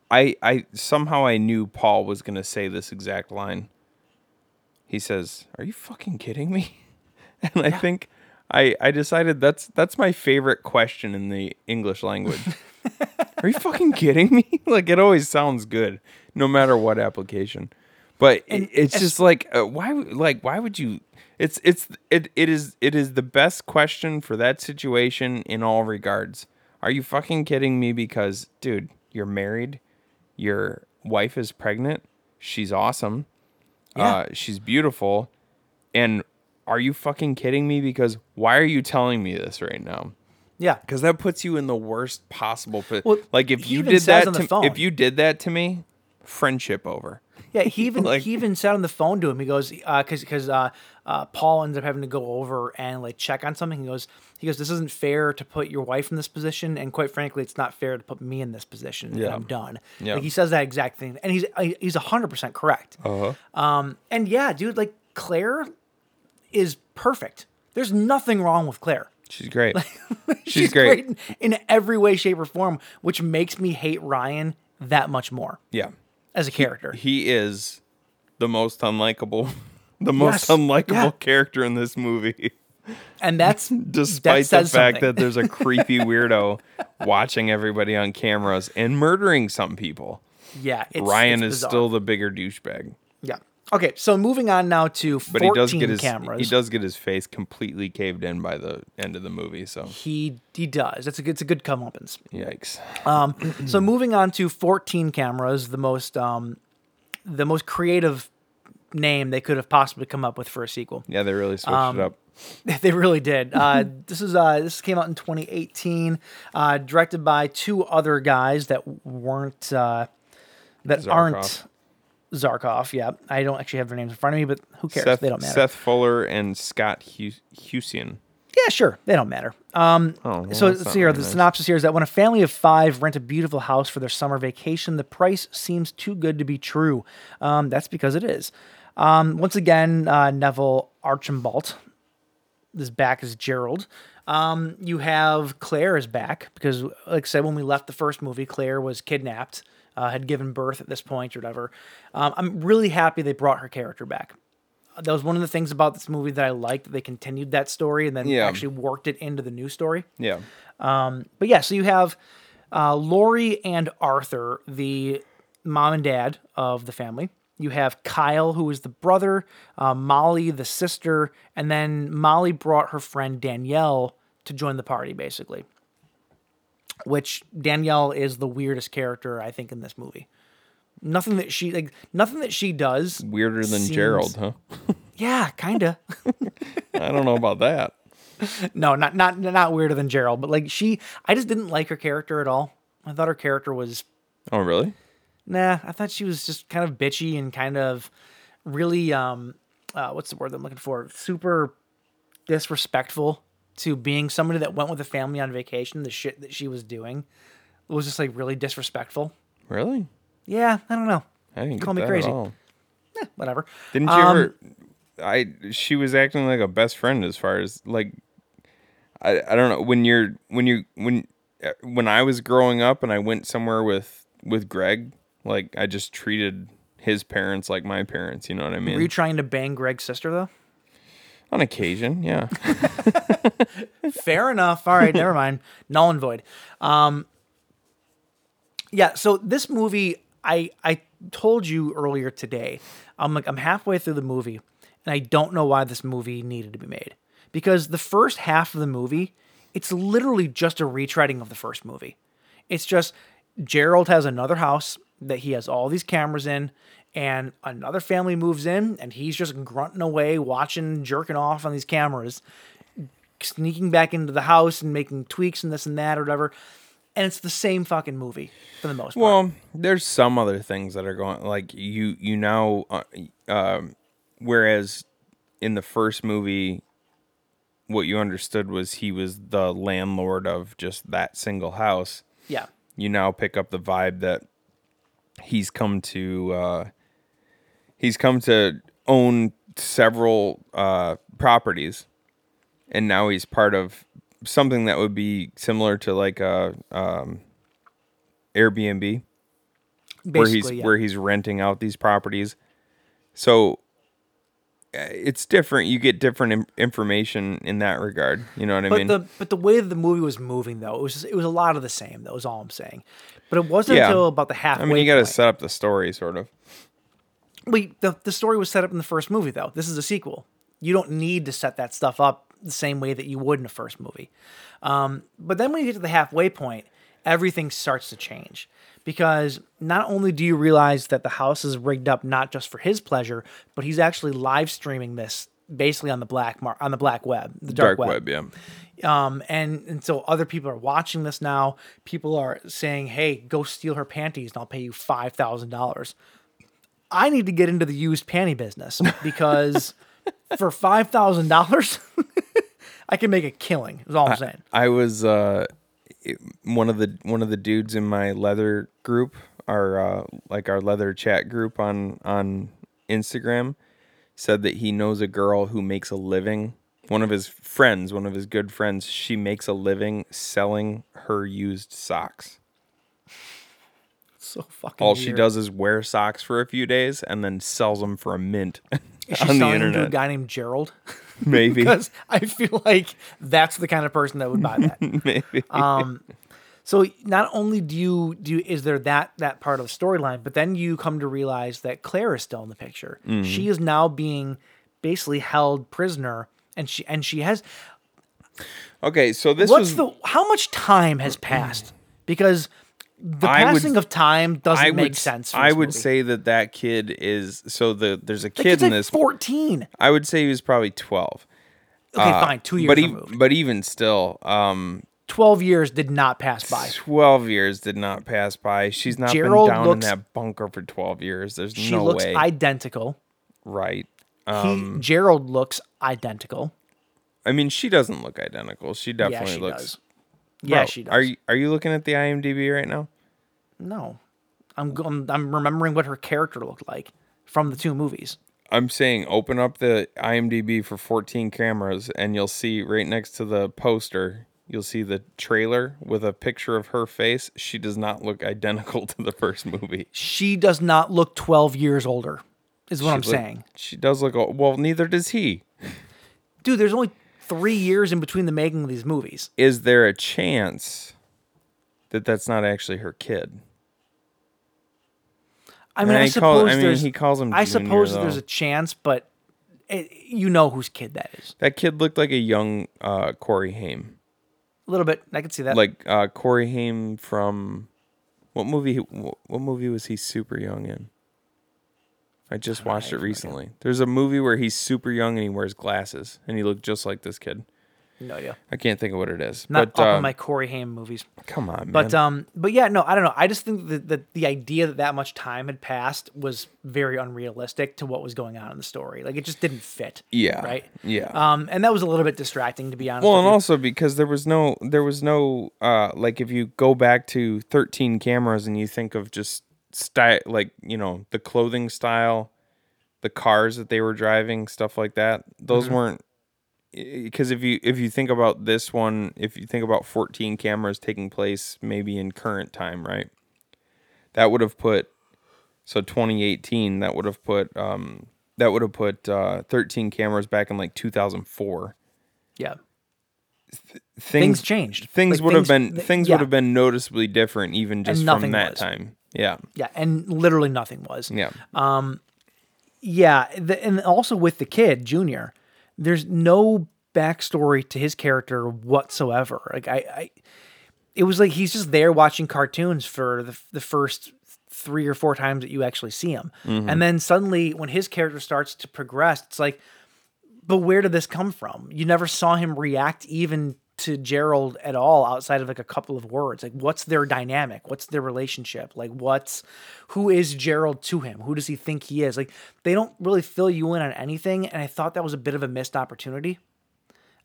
I I somehow I knew Paul was gonna say this exact line. He says, "Are you fucking kidding me?" And I think I I decided that's that's my favorite question in the English language. Are you fucking kidding me? like it always sounds good, no matter what application. But it, it's just like uh, why? would- Like why would you? It's it's it it is it is the best question for that situation in all regards. Are you fucking kidding me? Because dude, you're married, your wife is pregnant, she's awesome, uh, she's beautiful, and are you fucking kidding me? Because why are you telling me this right now? yeah, Because that puts you in the worst possible. Po- Well, like if you did that to if you did that to me, friendship over. Yeah, he even Like- he even said on the phone to him. He goes, because because uh, uh, Paul ends up having to go over and like check on something. He goes, he goes, this isn't fair to put your wife in this position, and quite frankly, it's not fair to put me in this position. And Yeah. I'm done. Yeah. Like he says that exact thing, and he's uh, he's hundred percent correct. Uh-huh. Um, and yeah, dude, like Claire is perfect. There's nothing wrong with Claire. She's great. She's, great. in, in every way, shape, or form, which makes me hate Ryan that much more yeah. As a character. He is the most unlikable the most Yes, unlikable yeah. character in this movie. and that's Despite that the fact something. that there's a creepy weirdo watching everybody on cameras and murdering some people. yeah, it's, Ryan it's is still the bigger douchebag. yeah. Okay, so moving on now to 14 But he does get his cameras. he does get his face completely caved in by the end of the movie, so He he does. It's a good, it's a good comeuppance. yikes. Um, so moving on to 14 cameras, the most um, the most creative name they could have possibly come up with for a sequel. Yeah, they really switched Um, it up. they really did. Uh, this is uh, this came out in 2018, uh, directed by two other guys that weren't uh, that aren't Zarkoff. Yeah, I don't actually have their names in front of me, but who cares? Seth, they don't matter. Seth Fuller and Scott Hus- Hussion. Yeah, sure. They don't matter. Um, Oh, well, so that's let's not see here. The synopsis here is that when a family of five rent a beautiful house for their summer vacation, the price seems too good to be true. Um, that's because it is. Um, once again, uh, Neville Archambault is back is Gerald. Um, you have Claire is back because, like I said, when we left the first movie, Claire was kidnapped, uh, had given birth at this point or whatever. Um, I'm really happy they brought her character back. That was one of the things about this movie that I liked. That they continued that story and then Yeah. actually worked it into the new story. Yeah. But yeah, so you have uh, Lori and Arthur, the mom and dad of the family. You have Kyle, who is the brother, uh, Molly, the sister, and then Molly brought her friend Danielle to join the party, basically. Which Danielle is the weirdest character I think in this movie. Nothing that she like, nothing that she does. Weirder than seems- Gerald, huh? Yeah, kinda. I don't know about that. no, not not not weirder than Gerald, but like she, I just didn't like her character at all. I thought her character was Oh, really? Nah, I thought she was just kind of bitchy and kind of really um uh, what's the word I'm looking for? Super disrespectful to being somebody that went with a family on vacation. The shit that she was doing was just like really disrespectful. Really? Yeah, I don't know. I didn't Call me crazy. All. whatever. Didn't you Um, ever? I she was acting like a best friend as far as like I I don't know when you're when you when uh, when I was growing up and I went somewhere with with Greg like I just treated his parents like my parents. You know what I mean? Were you trying to bang Greg's sister though? On occasion, yeah. Fair enough. All right, never mind. Null and void. Um, yeah. So this movie, I I told you earlier today. I'm like I'm halfway through the movie, and I don't know why this movie needed to be made because the first half of the movie, it's literally just a retreading of the first movie. It's just Gerald has another house that he has all these cameras in, and another family moves in, and he's just grunting away, watching, jerking off on these cameras, sneaking back into the house and making tweaks and this and that or whatever. And it's the same fucking movie for the most part. Well, there's some other things that are going like you you now uh, um whereas in the first movie what you understood was he was the landlord of just that single house. yeah. You now pick up the vibe that he's come to uh he's come to own several uh properties and now he's part of something that would be similar to like a um Airbnb where he's yeah. where he's renting out these properties. So uh, it's different. You get different Im- information in that regard. You know what I But mean? the but the way that the movie was moving though, it was just, it was a lot of the same. That was all I'm saying. But it wasn't Yeah. until about the halfway. I mean, you got to set up the story, sort of. Wait, the the story was set up in the first movie though. This is a sequel. You don't need to set that stuff up the same way that you would in a first movie. Um, but then when you get to the halfway point, everything starts to change because not only do you realize that the house is rigged up not just for his pleasure, but he's actually live streaming this basically on the black mar- on the black web, the dark, Dark web, yeah. um, and and so other people are watching this now. People are saying, "Hey, go steal her panties, and I'll pay you five thousand dollars." I need to get into the used panty business because for five thousand dollars, I can make a killing. Is all I'm saying. I was uh, one of the one of the dudes in my leather group, our uh, like our leather chat group on on Instagram, said that he knows a girl who makes a living. One of his friends, one of his good friends, she makes a living selling her used socks. So fucking. All she weird. does is wear socks for a few days and then sells them for a mint Is she on the selling them to a internet. guy named Gerald? Maybe, Because I feel like that's the kind of person that would buy that. maybe. Um, So not only do you do you, is there that that part of the storyline, but then you come to realize that Claire is still in the picture. Mm-hmm. She is now being basically held prisoner, and she and she has okay, so this what's was the how much time has passed because the I would- passing of time doesn't I make would sense. For I would movie. say that that kid is so the there's a the kid kid's in like this. fourteen. I would say he was probably twelve. Okay, Uh, fine, two years but even but even still, um, Twelve years did not pass by. twelve years did not pass by. She's not Gerald been down looks- in that bunker for twelve years. There's no. She no looks way, identical. right? He, Um, Gerald looks identical. I mean, she doesn't look identical. She Yeah, definitely she looks. does. Yeah, she does. Are you are you looking at the IMDb right now? No, I'm I'm, I'm remembering what her character looked like from the two movies. I'm saying open up the IMDb for 14 cameras and you'll see right next to the poster, you'll see the trailer with a picture of her face. She does not look identical to the first movie. She does not look 12 years older, is what I'm look- saying. She does look old. Well, neither does he. Dude, there's only three years in between the making of these movies. Is there a chance that that's not actually her kid? I mean, Yeah, I he call- suppose I mean, he calls him I Junior, suppose that there's a chance, but it, you know whose kid that is. That kid looked like a young uh, Corey Haim. A little bit. I can see that. Like uh, Corey Haim from what movie? What movie was he super young in? I just watched it recently. There's a movie where he's super young and he wears glasses and he looked just like this kid. no idea. I can't think of what it is. Not but up uh, on my Corey Haim movies. come on, man. But um, but yeah, no, I don't know. I just think that the, the idea that that much time had passed was very unrealistic to what was going on in the story. Like it just didn't fit. yeah, Right. Yeah. Um, and that was a little bit distracting to be honest. well, with and you. also because there was no, there was no, uh, like if you go back to 13 cameras and you think of just style, like you know the clothing style, the cars that they were driving, stuff like that. Those Mm-hmm. weren't because if you if you think about this one, if you think about 14 cameras taking place maybe in current time, right? That would have put so 2018 that would have put um that would have put uh 13 cameras back in like 2004. Yeah. Things Things changed. Things Like, would have been th- things yeah. would have been noticeably different even just from that was. time. Yeah. Yeah, and literally nothing was. Yeah. Um, yeah, the, and also with the kid, Junior, there's no backstory to his character whatsoever. Like I, I it was like he's just there watching cartoons for the, the first three or four times that you actually see him, mm-hmm. and then suddenly when his character starts to progress, it's like, but where did this come from? You never saw him react even to Gerald at all outside of like a couple of words. Like what's their dynamic? What's their relationship? Like what's who is Gerald to him? Who does he think he is? Like they don't really fill you in on anything and I thought that was a bit of a missed opportunity.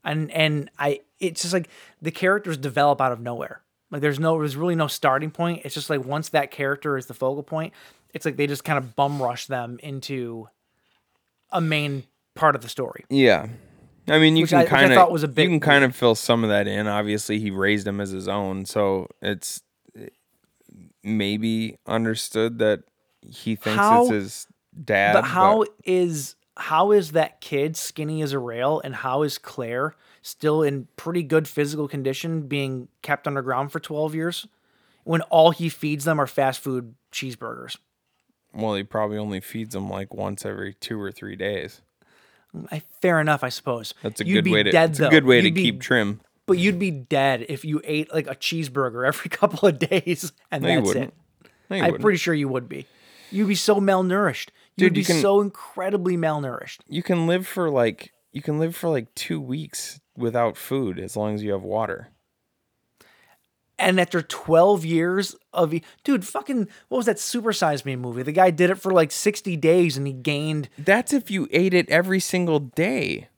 And and I it's just like the characters develop out of nowhere. Like there's no there's really no starting point. It's just like once that character is the focal point, it's like they just kind of bum rush them into a main part of the story. Yeah. I mean, you can I- which I kind of thought was a bit you can kind of fill some of that in. Obviously, he raised him as his own, so it's maybe understood that he thinks How- it's his dad. But how is how is that kid skinny as a rail, and how is Claire still in pretty good physical condition, being kept underground for twelve years, when all he feeds them are fast food cheeseburgers? well, he probably only feeds them like once every two or three days. I, fair enough, I suppose. That's a You'd good way to. dead a good way You'd be- keep trim. But you'd be dead if you ate like a cheeseburger every couple of days, and No, that's it. No, I'm wouldn't. pretty sure you would be. You'd be so malnourished. You'd be you can- so incredibly malnourished. you can live for like you can live for like two weeks without food as long as you have water. And after 12 years of, dude, fucking, what was that Super Size Me movie? The guy did it for like 60 days and he gained. That's if you ate it every single day.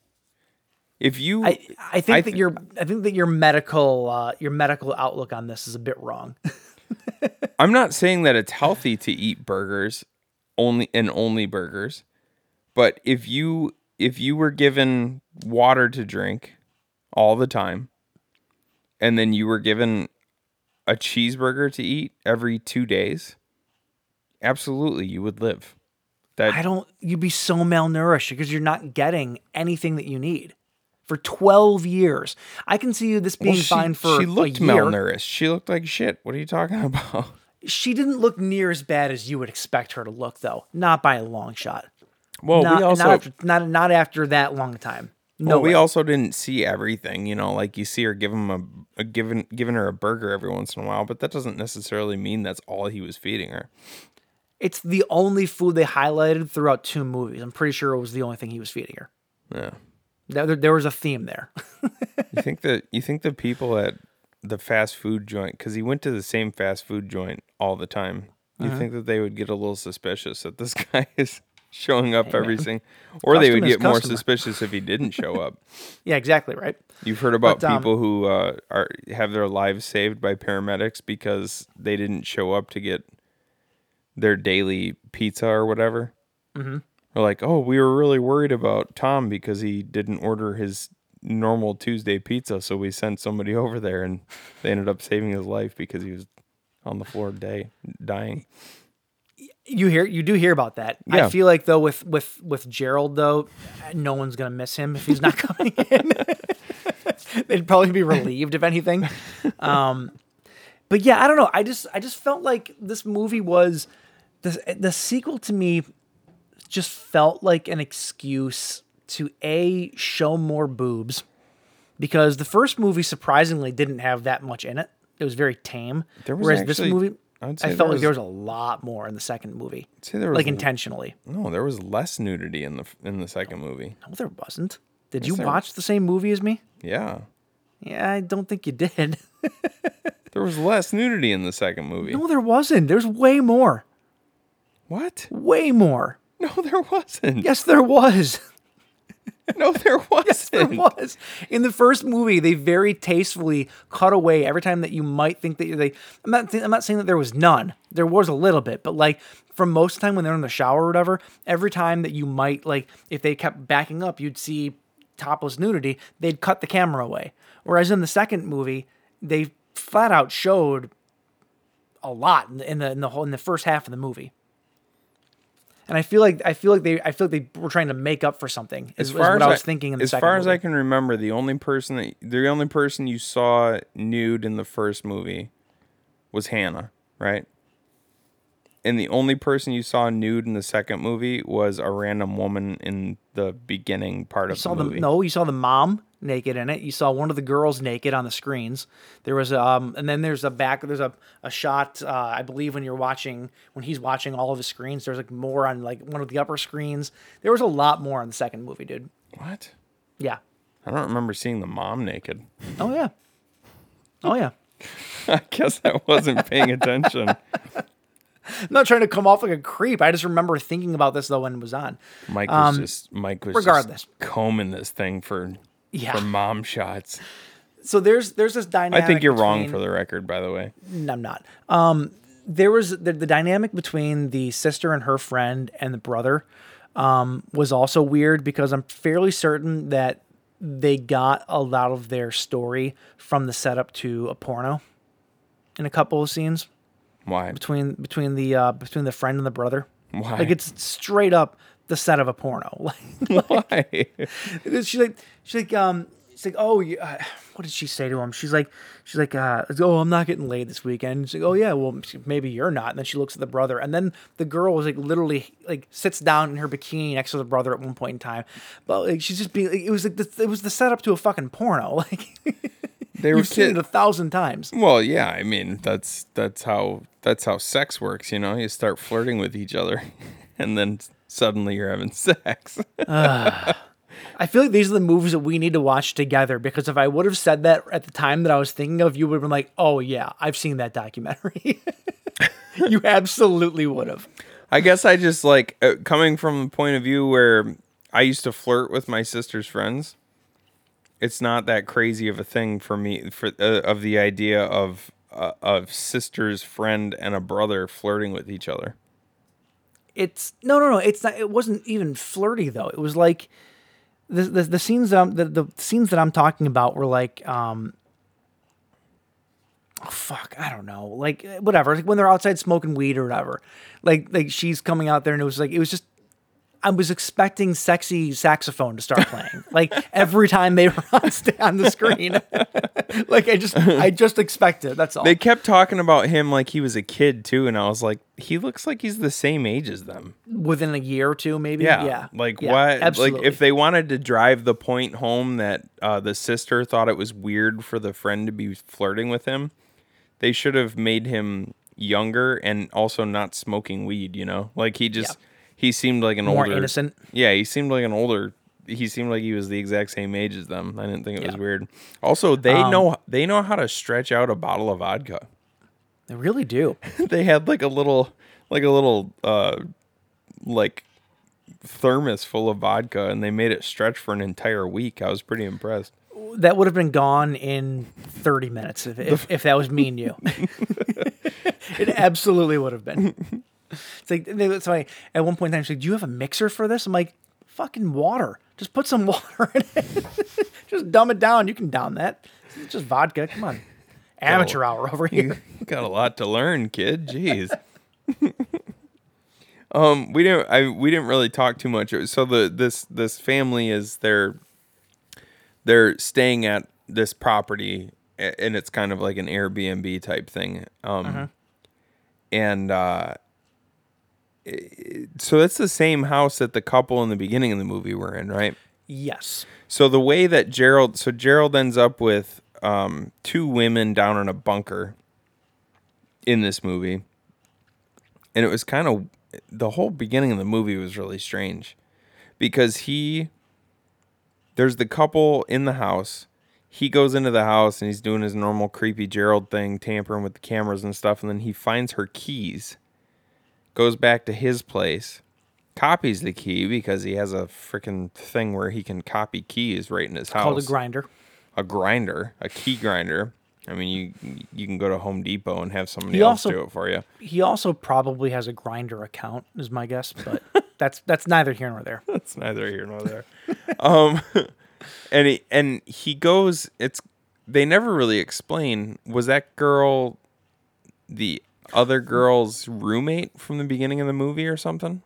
If you, I, I think I that your, I think that your medical, uh, your medical outlook on this is a bit wrong. I'm not saying that it's healthy to eat burgers only and only burgers, but if you if you were given water to drink all the time and then you were given a cheeseburger to eat every 2 days, absolutely you would live. That I don't, you'd be so malnourished because you're not getting anything that you need for 12 years. I can see you this being Well, she, fine for she looked malnourished. She looked like shit. What are you talking about? She didn't look near as bad as you would expect her to look, though. Not by a long shot. Well, not, we also not, after, not, not after that long time. No, well, we also didn't see everything, you know, like you see her give him a, a giving giving her a burger every once in a while, but that doesn't necessarily mean that's all he was feeding her. It's the only food they highlighted throughout two movies. I'm pretty sure it was the only thing he was feeding her. Yeah. There, there- was a theme there. You think that you think the people at the fast food joint cuz he went to the same fast food joint all the time. You Uh-huh. think that they would get a little suspicious that this guy is showing up every single or they would get more customer. suspicious if he didn't show up. yeah, exactly right. You've heard about But, um, people who uh, are have their lives saved by paramedics because they didn't show up to get their daily pizza or whatever. Mm-hmm. Or like, oh, we were really worried about Tom because he didn't order his normal Tuesday pizza, so we sent somebody over there, and they ended up saving his life because he was on the floor day dying. You hear, you do hear about that. Yeah. I feel like though with with with Gerald though, no one's gonna miss him if he's not coming in. They'd probably be relieved if anything. Um, but yeah, I don't know. I just I just felt like this movie was the the sequel to me just felt like an excuse to a show more boobs because the first movie surprisingly didn't have that much in it. It was very tame. There was Whereas actually- this movie, I felt there like there was a lot more in the second movie, say there was like intentionally. No, there was less nudity in the in the second movie. No, there wasn't. Did Yes, you there- watch the same movie as me? Yeah, Yeah, I don't think you did. there was less nudity in the second movie. no, there wasn't. There's way more. What? Way more. No, there wasn't. Yes, there was. No, there wasn't. Yes, there was. In the first movie, they very tastefully cut away every time that you might think that they. I'm not. I'm not saying that there was none. There was a little bit, but like from most of the time when they're in the shower or whatever, every time that you might like, if they kept backing up, you'd see topless nudity. They'd cut the camera away. Whereas in the second movie, they flat out showed a lot in the in the, in the whole in the first half of the movie. And I feel like I feel like they I feel like they were trying to make up for something. Is, as is far what as I was thinking in the as far as. I can remember, the only person that the only person you saw nude in the first movie was Hannah, right? And the only person you saw nude in the second movie was a random woman in the beginning part You of saw the the movie. no, you saw the mom naked in it. You saw one of the girls naked on the screens. There was um, and then there's a back. There's a a shot. Uh, I believe when you're watching when he's watching all of his screens. There's like more on like one of the upper screens. There was a lot more on the second movie, dude. What? Yeah. I don't remember seeing the mom naked. Oh yeah. Oh yeah. I guess I wasn't paying attention. I'm not trying to come off like a creep. I just remember thinking about this though when it was on. Mike was just Mike was Um, regardless. just combing this thing for Yeah. for mom shots. So there's there's this dynamic. I think you're wrong for the record, by the way. No, I'm not. Um, there was the, the dynamic between the sister and her friend and the brother um, was also weird because I'm fairly certain that they got a lot of their story from the setup to a porno in a couple of scenes Why? between between the uh, between the friend and the brother. Why? Like it's straight up the set of a porno. Like Why? she's like she's like um she's like oh you, uh, what did she say to him she's like she's like uh oh i'm not getting laid this weekend she's like oh yeah well maybe you're not and then she looks at the brother and then the girl was like literally like sits down in her bikini next to the brother at one point in time but like she's just being like, it was like the, it was the setup to a fucking porno like They were you've seen it a thousand times Well, yeah, I mean that's that's how that's how sex works, you know. You start flirting with each other, and then suddenly you're having sex. I feel like these are the movies that we need to watch together because if I would have said that at the time that I was thinking of, you would have been like, "Oh yeah, I've seen that documentary." you absolutely would have. I guess I just like uh, coming from the point of view where I used to flirt with my sister's friends. It's not that crazy of a thing for me for uh, of the idea of uh, of sister's friend and a brother flirting with each other. It's no, no, no. It's not. It wasn't even flirty though. It was like the the, the scenes that I'm, the the scenes that I'm talking about were like um. Oh, fuck, I don't know. Like whatever. Like when they're outside smoking weed or whatever. Like like she's coming out there and it was like it was just. I was expecting sexy saxophone to start playing, like every time they were on, on the screen. like I just, I just expected. That's all. They kept talking about him like he was a kid too, and I was like, he looks like he's the same age as them. Within a year or two, maybe. Yeah. yeah. Like Yeah, what? Absolutely. Like if they wanted to drive the point home that uh, the sister thought it was weird for the friend to be flirting with him, they should have made him younger and also not smoking weed. You know, like he just he seemed like an More older innocent. Yeah, he seemed like an older. He seemed like he was the exact same age as them. I didn't think it was weird. Also, they Um, know they know how to stretch out a bottle of vodka. they really do. they had like a little like a little uh like thermos full of vodka and they made it stretch for an entire week. I was pretty impressed. that would have been gone in 30 minutes if, if, if that was me and you. it absolutely would have been. It's like, they, it's like at one point in time, she's like, Do you have a mixer for this? I'm like, Fucking water. Just put some water in it. just dumb it down. You can down that. It's just vodka. Come on. Amateur hour over here. Got a lot to learn, kid. Jeez. um, we didn't. I we didn't really talk too much. So the this this family is they're they're staying at this property, and it's kind of like an Airbnb type thing. Um, and uh, so it's the same house that the couple in the beginning of the movie were in, right? Yes. So the way that Gerald, so Gerald ends up with um, two women down in a bunker in this movie, and it was kind of the whole beginning of the movie was really strange because he there's the couple in the house. He goes into the house and he's doing his normal creepy Gerald thing, tampering with the cameras and stuff, and then he finds her keys, goes back to his place, copies the key because he has a freaking thing where he can copy keys right in his house. Called a grinder. a grinder, a key grinder. I mean, you you can go to Home Depot and have somebody He else also- do it for you. He also probably has a Grindr account, is my guess, but that's that's neither here nor there. It's neither here nor there. um, and he and he goes. It's they never really explain. Was that girl the other girl's roommate from the beginning of the movie or something?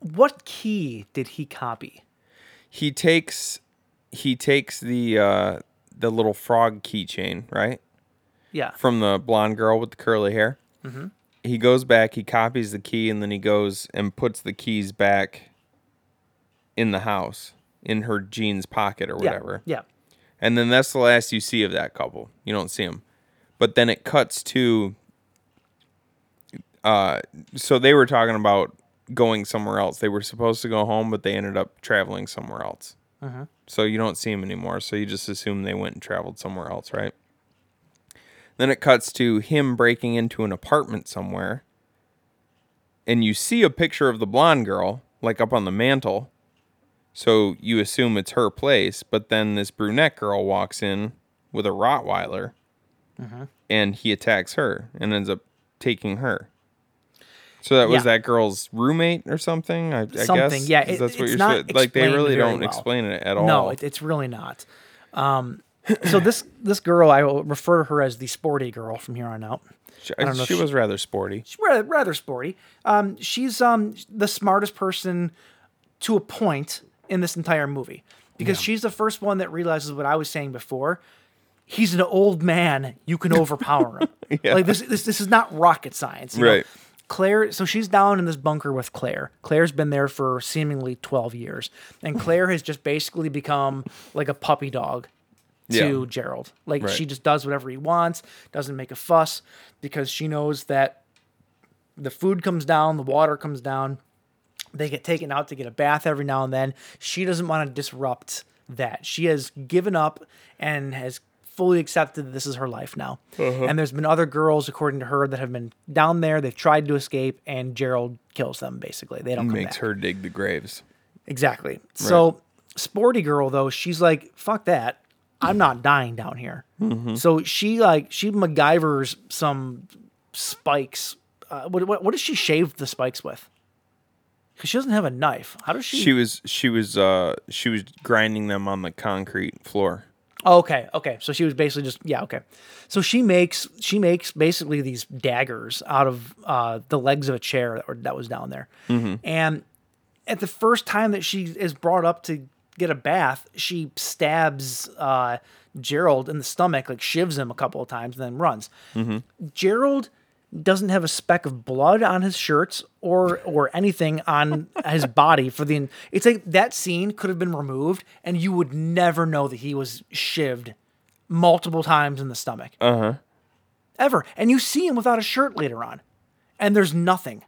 What key did he copy? He takes he takes the uh, the little frog keychain right Yeah. from the blonde girl with the curly hair. Mm-hmm. He goes back, he copies the key, and then he goes and puts the keys back in the house in her jeans pocket or Yeah. whatever. Yeah. And then that's the last you see of that couple. You don't see them. But then it cuts to uh so they were talking about going somewhere else. They were supposed to go home, but they ended up traveling somewhere else. So you don't see them anymore. So you just assume they went and traveled somewhere else, right? Then it cuts to him breaking into an apartment somewhere. And you see a picture of the blonde girl, like up on the mantle. So you assume it's her place, but then this brunette girl walks in with a Rottweiler and he attacks her and ends up taking her. So that was Yeah. that girl's roommate or something, I, I Something, guess. yeah, it- that's what it's you're not saying. Like they really don't well. explain it at all. No, it, it's really not. Um, so this this girl, I will refer to her as the sporty girl from here on out. she, I don't know she she- was rather sporty. She's rather, rather sporty. Um, she's um the smartest person to a point in this entire movie because she's the first one that realizes what I was saying before. He's an old man. You can overpower him. Like this, this, this is not rocket science, you know? Claire, so she's down in this bunker with Claire. Claire's been there for seemingly 12 years. And Claire has just basically become like a puppy dog to Yeah. Gerald. Like Right. she just does whatever he wants, doesn't make a fuss because she knows that the food comes down, the water comes down. They get taken out to get a bath every now and then. She doesn't want to disrupt that. She has given up and has fully accepted that this is her life now. Uh-huh. And there's been other girls, according to her, that have been down there. They've tried to escape, and Gerald kills them. Basically, they don't come Makes back. her dig the graves. Exactly. So, sporty girl though, she's like, "Fuck that! I'm not dying down here." So she like she MacGyver's some spikes. Uh, what, what what does she shave the spikes with? Because she doesn't have a knife. How does she? She was she was uh she was grinding them on the concrete floor. Okay, okay. So she was basically just yeah, okay. So she makes she makes basically these daggers out of uh, the legs of a chair that, were, that was down there, and at the first time that she is brought up to get a bath, she stabs uh, Gerald in the stomach, like shivs him a couple of times, and then runs. Gerald doesn't have a speck of blood on his shirts or or anything on his body for the it's like that scene could have been removed and you would never know that he was shivved multiple times in the stomach. Uh-huh. Ever. And you see him without a shirt later on. And there's nothing.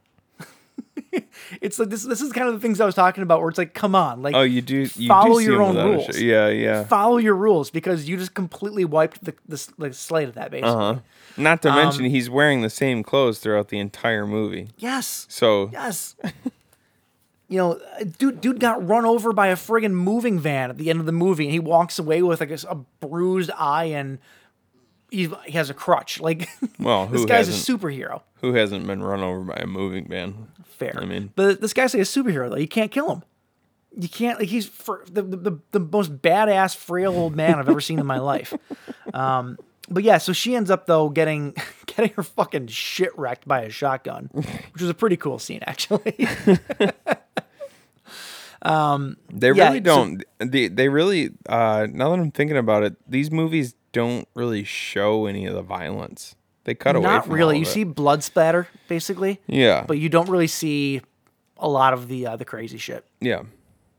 it's like this this is kind of the things I was talking about where it's like come on, like Oh, you do you follow do your own rules. Yeah, yeah. follow your rules because you just completely wiped the the, the slate of that basically. Uh-huh. Not to Um, mention he's wearing the same clothes throughout the entire movie. Yes. So Yes. you know, dude, dude got run over by a friggin' moving van at the end of the movie, and he walks away with like a, a bruised eye and he, he has a crutch. Like, Well, this guy's a superhero. who hasn't been run over by a moving van? Fair. I mean- but this guy's like a superhero though. You can't kill him. You can't like he's fr- the, the the most badass frail old man I've ever seen in my life. Um, but yeah, so she ends up though getting getting her fucking shit wrecked by a shotgun, which was a pretty cool scene actually. They Yeah, really so- don't. they they really. Uh, now that I'm thinking about it, these movies don't really show any of the violence. They cut away. Not really. all You see blood splatter basically, Yeah. but you don't really see a lot of the uh, the crazy shit. yeah.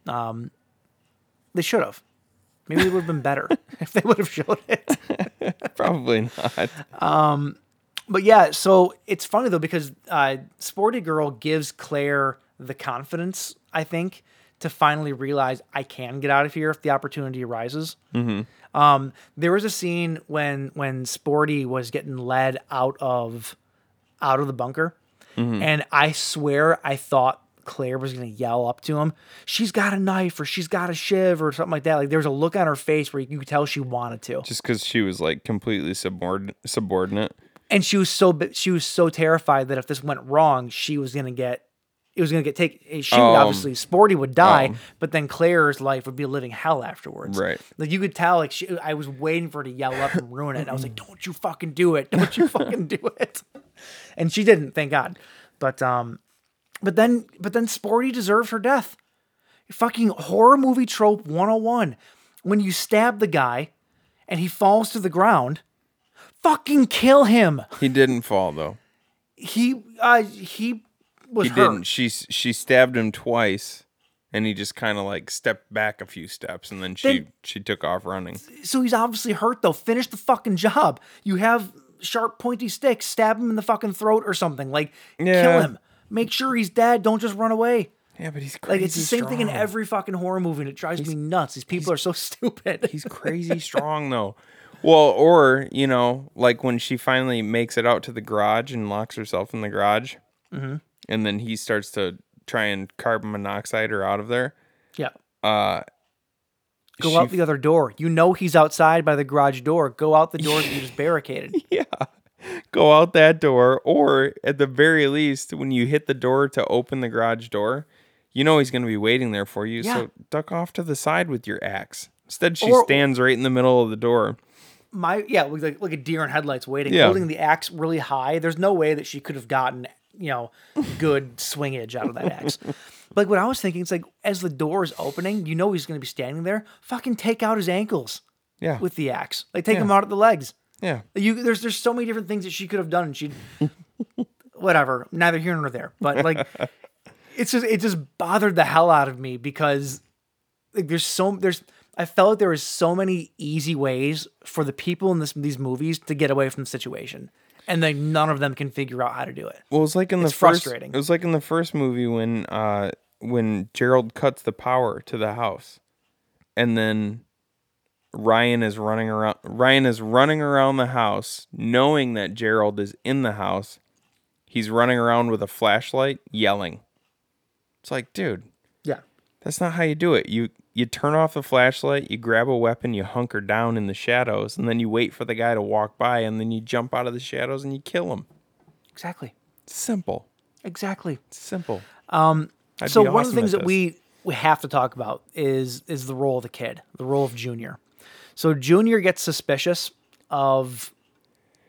Um, They should have. Maybe it would have been better if they would have showed it. Probably not. Um, But yeah, so it's funny though because uh, Sporty Girl gives Claire the confidence, I think, to finally realize I can get out of here if the opportunity arises. Mm-hmm. Um, there was a scene when when Sporty was getting led out of out of the bunker, and I swear I thought Claire was gonna yell up to him, "She's got a knife or she's got a shiv or something like that." Like there was a look on her face where you could tell she wanted to, Just because she was like completely subordinate. Subordinate. and she was so she was so terrified that if this went wrong, she was gonna get. It was gonna get taken. She would Um, obviously Sporty would die, um. but then Claire's life would be a living hell afterwards. Right. Like you could tell, like she, I was waiting for her to yell up and ruin it. And I was like, "Don't you fucking do it! Don't you fucking do it!" And she didn't, thank God. But um, but then but then Sporty deserved her death. Fucking horror movie trope 101. When you stab the guy and he falls to the ground, fucking kill him. He didn't fall though. He uh he was He hurt. didn't. She she stabbed him twice, and he just kind of like stepped back a few steps, and then she Then- she took off running. So he's obviously hurt though. Finish the fucking job. You have sharp pointy sticks, stab him in the fucking throat or something. Like kill Yeah. him. Make sure he's dead. Don't just run away. Yeah, but he's crazy Like it's the same thing in strong. every fucking horror movie, and it drives me nuts. These people are so stupid. He's crazy strong though. Well, or you know, like when she finally makes it out to the garage and locks herself in the garage, Mm-hmm. And then he starts to try and carbon monoxide her out of there. yeah. Uh, Go out the other door. You know he's outside by the garage door. Go out the door that you just barricaded. Yeah. Go out that door, or at the very least, when you hit the door to open the garage door, you know he's going to be waiting there for you. Yeah. So duck off to the side with your axe. Instead, she Or- stands right in the middle of the door. My yeah, like like, like a deer in headlights waiting, Yeah. holding the axe really high. There's no way that she could have gotten you know good swingage out of that axe. Like what I was thinking, it's like as the door is opening, you know he's going to be standing there. Fucking take out his ankles Yeah. with the axe. Like take Yeah. him out at the legs. yeah. You there's there's so many different things that she could have done, and she whatever. Neither here nor there. But like, it's just it just bothered the hell out of me because like there's so there's I felt like there was so many easy ways for the people in this these movies to get away from the situation, and then none of them can figure out how to do it. Well, it's like in the It's first. frustrating. It was like in the first movie when uh when Gerald cuts the power to the house, and then Ryan is running around. Ryan is running around the house, knowing that Gerald is in the house. He's running around with a flashlight, yelling. It's like, dude, that's not how you do it. You you turn off the flashlight, you grab a weapon, you hunker down in the shadows, and then you wait for the guy to walk by, and then you jump out of the shadows and you kill him. exactly, It's simple. exactly. It's simple. Um, so be one of the things that we we have to talk about is is the role of the kid, the role of Junior. So Junior gets suspicious of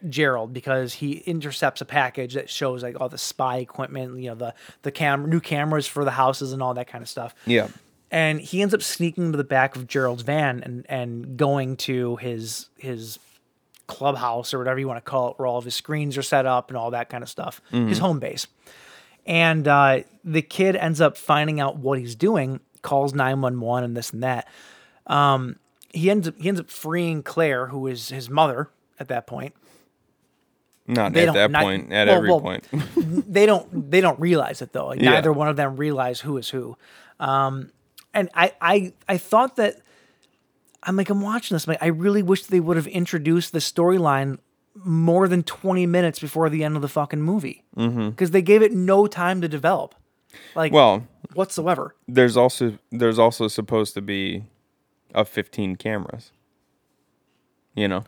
Gerald because he intercepts a package that shows like all the spy equipment, you know, the the cam new cameras for the houses and all that kind of stuff. Yeah. And he ends up sneaking to the back of Gerald's van and and going to his his clubhouse or whatever you want to call it, where all of his screens are set up and all that kind of stuff, his home base. And uh, the kid ends up finding out what he's doing, calls nine one one and this and that. Um, he ends up he ends up freeing Claire, who is his mother at that point. Not They at that not- point. At well, every well, point. they don't they don't realize it though. Like Yeah. neither one of them realize who is who. Um, and I I I thought that I'm like I'm watching this. I'm like, I really wish they would have introduced the storyline more than 20 minutes before the end of the fucking movie because they gave it no time to develop, like well, whatsoever. there's also there's also supposed to be a 15 cameras. You know,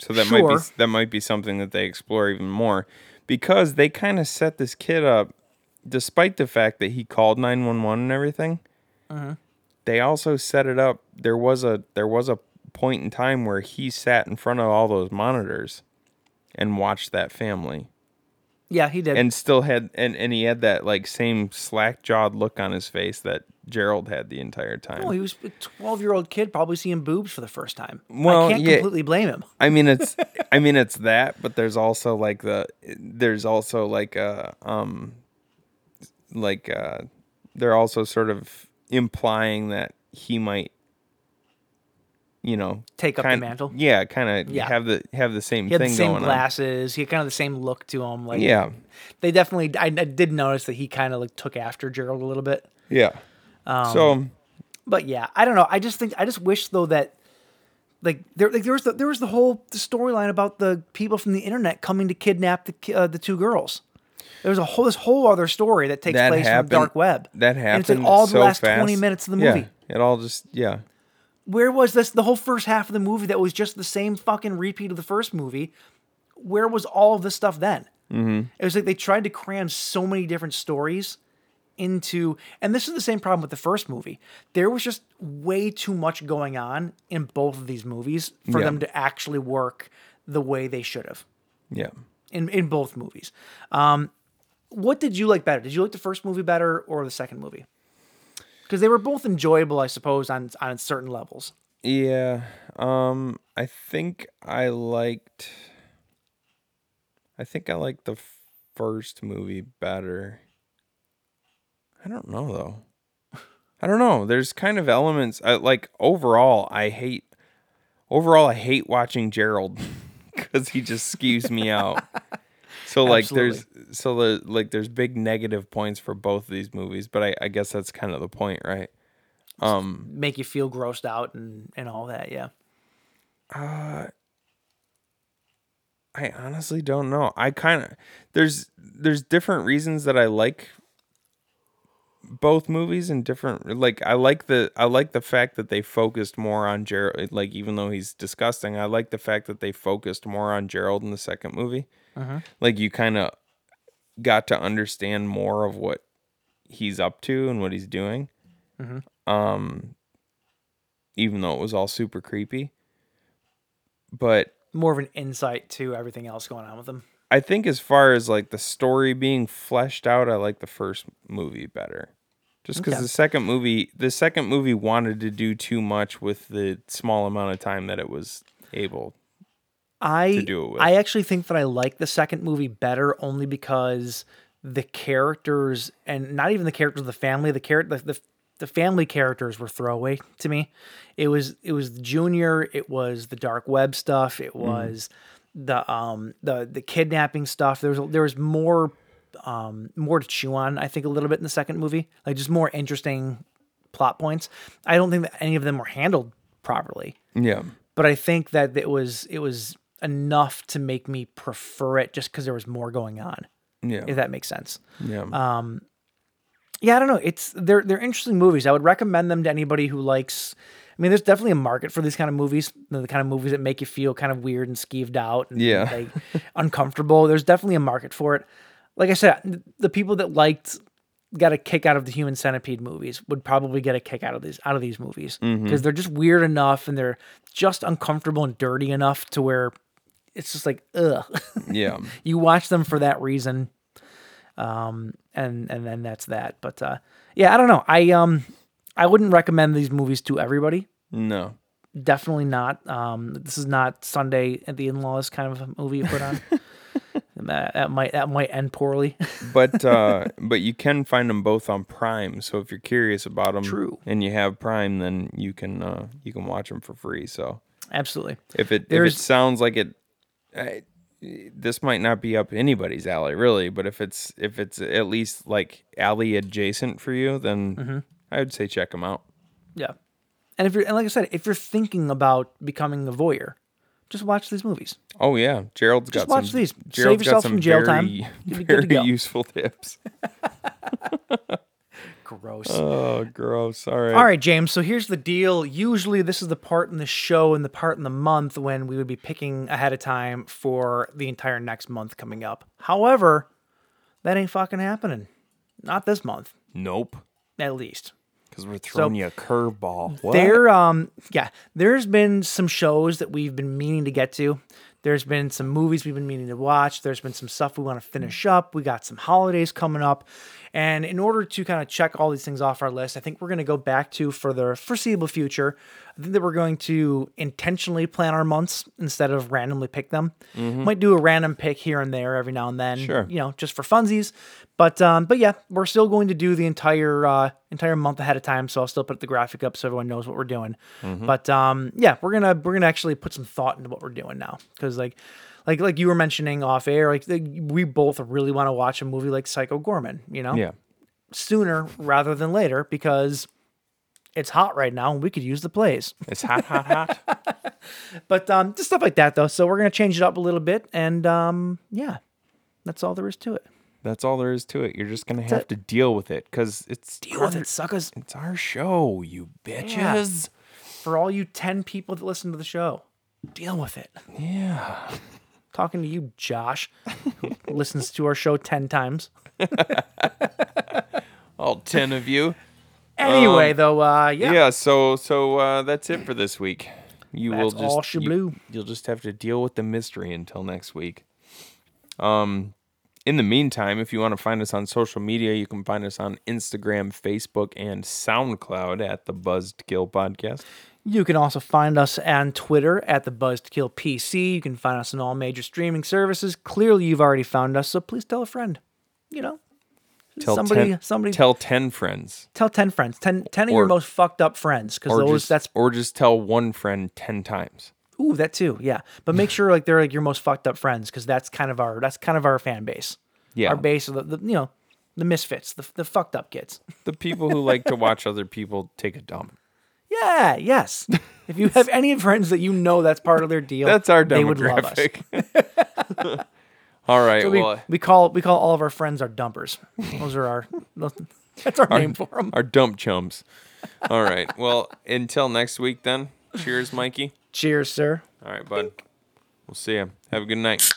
so that might be that might be something that they explore even more because they kind of set this kid up, despite the fact that he called 911 and everything. Mm-hmm. They also set it up. There was a there was a point in time where he sat in front of all those monitors and watched that family. Yeah, he did. and still had and, and he had that like same slack jawed look on his face that Gerald had the entire time. well, he was a 12 year old kid probably seeing boobs for the first time. Well, I can't yeah. completely blame him. I mean it's I mean it's that, but there's also like the there's also like a um like uh they're also sort of implying that he might you know Take up the mantle? Yeah, kind of Yeah. have the have the same He had thing the same going glasses. He had kind of the same look to him. Like. Yeah. they definitely. I, I did notice that he kind of like took after Gerald a little bit. Yeah. Um, so But yeah, I don't know. I just think I just wish though that like there like there was the, there was the whole storyline about the people from the internet coming to kidnap the uh, the two girls. There's a whole this whole other story that takes That place happened. in the dark web. That And happened it's in all the so last fast. 20 minutes of the Yeah, movie. it all just yeah. Where was this the whole first half of the movie that was just the same fucking repeat of the first movie? Where was all of this stuff then? Mm-hmm. It was like they tried to cram so many different stories into, and this is the same problem with the first movie. There was just way too much going on in both of these movies for Yeah. them to actually work the way they should have Yeah. in in both movies. Um, what did you like better? Did you like the first movie better or the second movie? Because they were both enjoyable, I suppose, on on certain levels. Yeah. Um I think I liked I think I liked the first movie better. I don't know though. I don't know. There's kind of elements I, like overall I hate overall I hate watching Gerald cuz he just skews me out. So like there's so the like there's big negative points for both of these movies, but I, I guess that's kind of the point, right? Um, Make you feel grossed out and and all that. Yeah. Uh, I honestly don't know. I kind of there's there's different reasons that I like both movies and different like I like the I like the fact that they focused more on Gerald like even though he's disgusting I like the fact that they focused more on Gerald in the second movie. Like you kind of got to understand more of what he's up to and what he's doing. Um even though it was all super creepy. But More of an insight to everything else going on with them. I think as far as like the story being fleshed out, I like the first movie better. Just because Okay. the second movie, the second movie wanted to do too much with the small amount of time that it was able. I do it with. I actually think that I like the second movie better only because the characters and not even the characters of the family, the character the, the the family characters were throwaway to me. It was it was the Junior, it was the dark web stuff, it Mm-hmm. was the um the the kidnapping stuff. There was there was more um more to chew on, I think a little bit in the second movie. Like just more interesting plot points. I don't think that any of them were handled properly Yeah. but I think that it was it was enough to make me prefer it just because there was more going on. Yeah. If that makes sense. yeah. Um, yeah, I don't know. It's they're they're interesting movies. I would recommend them to anybody who likes. I mean, there's definitely a market for these kind of movies. The kind of movies that make you feel kind of weird and skeeved out and Yeah. like uncomfortable. There's definitely a market for it. Like I said, the people that liked got a kick out of the human centipede movies would probably get a kick out of these out of these movies mm-hmm. because they're just weird enough and they're just uncomfortable and dirty enough to where it's just like ugh. yeah. you watch them for that reason um and and then that's that but uh yeah i don't know i um i wouldn't recommend these movies to everybody No. definitely not um this is not sunday at the in-laws kind of a movie you put on that, that might that might end poorly But uh but you can find them both on Prime. So if you're curious about them True. and you have Prime then you can uh you can watch them for free. So absolutely if it if it sounds like it I, this might not be up anybody's alley really but if it's if it's at least like alley adjacent for you then Mm-hmm. i would say check them out yeah and if you're and like i said if you're thinking about becoming a voyeur just watch these movies oh yeah gerald's Just got watch some these. Save gerald's got yourself some some jail very, time. You'll be good to very useful tips gross oh gross all right All right, James. So here's the deal. Usually, this is the part in the show and the part in the month when we would be picking ahead of time for the entire next month coming up. However, that ain't fucking happening. Not this month, nope at least. because we're throwing you a curveball what? There, um, yeah, there's been some shows that we've been meaning to get to. There's been some movies we've been meaning to watch. There's been some stuff we want to finish up. We got some holidays coming up. And in order to kind of check all these things off our list, I think we're going to go back to for the foreseeable future. I think that we're going to intentionally plan our months instead of randomly pick them. Might do a random pick here and there every now and then, Sure. you know, just for funsies. But um, but yeah, we're still going to do the entire uh, entire month ahead of time. So I'll still put the graphic up so everyone knows what we're doing. But um, yeah, we're gonna we're gonna actually put some thought into what we're doing now because like like like you were mentioning off air, like the, we both really want to watch a movie like Psycho Goreman. You know, yeah sooner rather than later because it's hot right now and we could use the plays. it's hot hot hot But um, just stuff like that though. So we're gonna change it up a little bit, and um, yeah, that's all there is to it. That's all there is to it. You're just gonna have to deal with it because it's Deal with it, suckers. It's our show, you bitches. For all you 10 people that listen to the show, deal with it. Yeah. Talking to you, Josh, who listens to our show 10 times. All ten of you. Anyway, though, uh, yeah. Yeah. so so uh, that's it for this week. You will That's just all you, shabloo. you'll just have to deal with the mystery until next week. Um, in the meantime, if you want to find us on social media, you can find us on Instagram, Facebook, and SoundCloud at the Buzzed Podcast. You can also find us on Twitter at the Buzzedkill PC. You can find us on all major streaming services. Clearly, you've already found us, so please tell a friend. You know, Tell somebody, 10, somebody, tell ten friends, tell ten friends, 10, 10 of your most fucked up friends, because or those just that's or just tell one friend ten times. ooh that too, yeah. But make sure like they're like your most fucked up friends, because that's kind of our that's kind of our fan base. Yeah. our base of the, the you know the misfits, the the fucked up kids. The people who like to watch other people take a dump. Yeah, yes. If you have any friends that you know that's part of their deal, That's our they would love us. demographic. All right. We, well, we call we call all of our friends our dumpers. Those are our that's our, name for them. our dump chums. All right. Well, until next week then. Cheers, Mikey. Cheers, sir. All right, bud. We'll see you. Have a good night.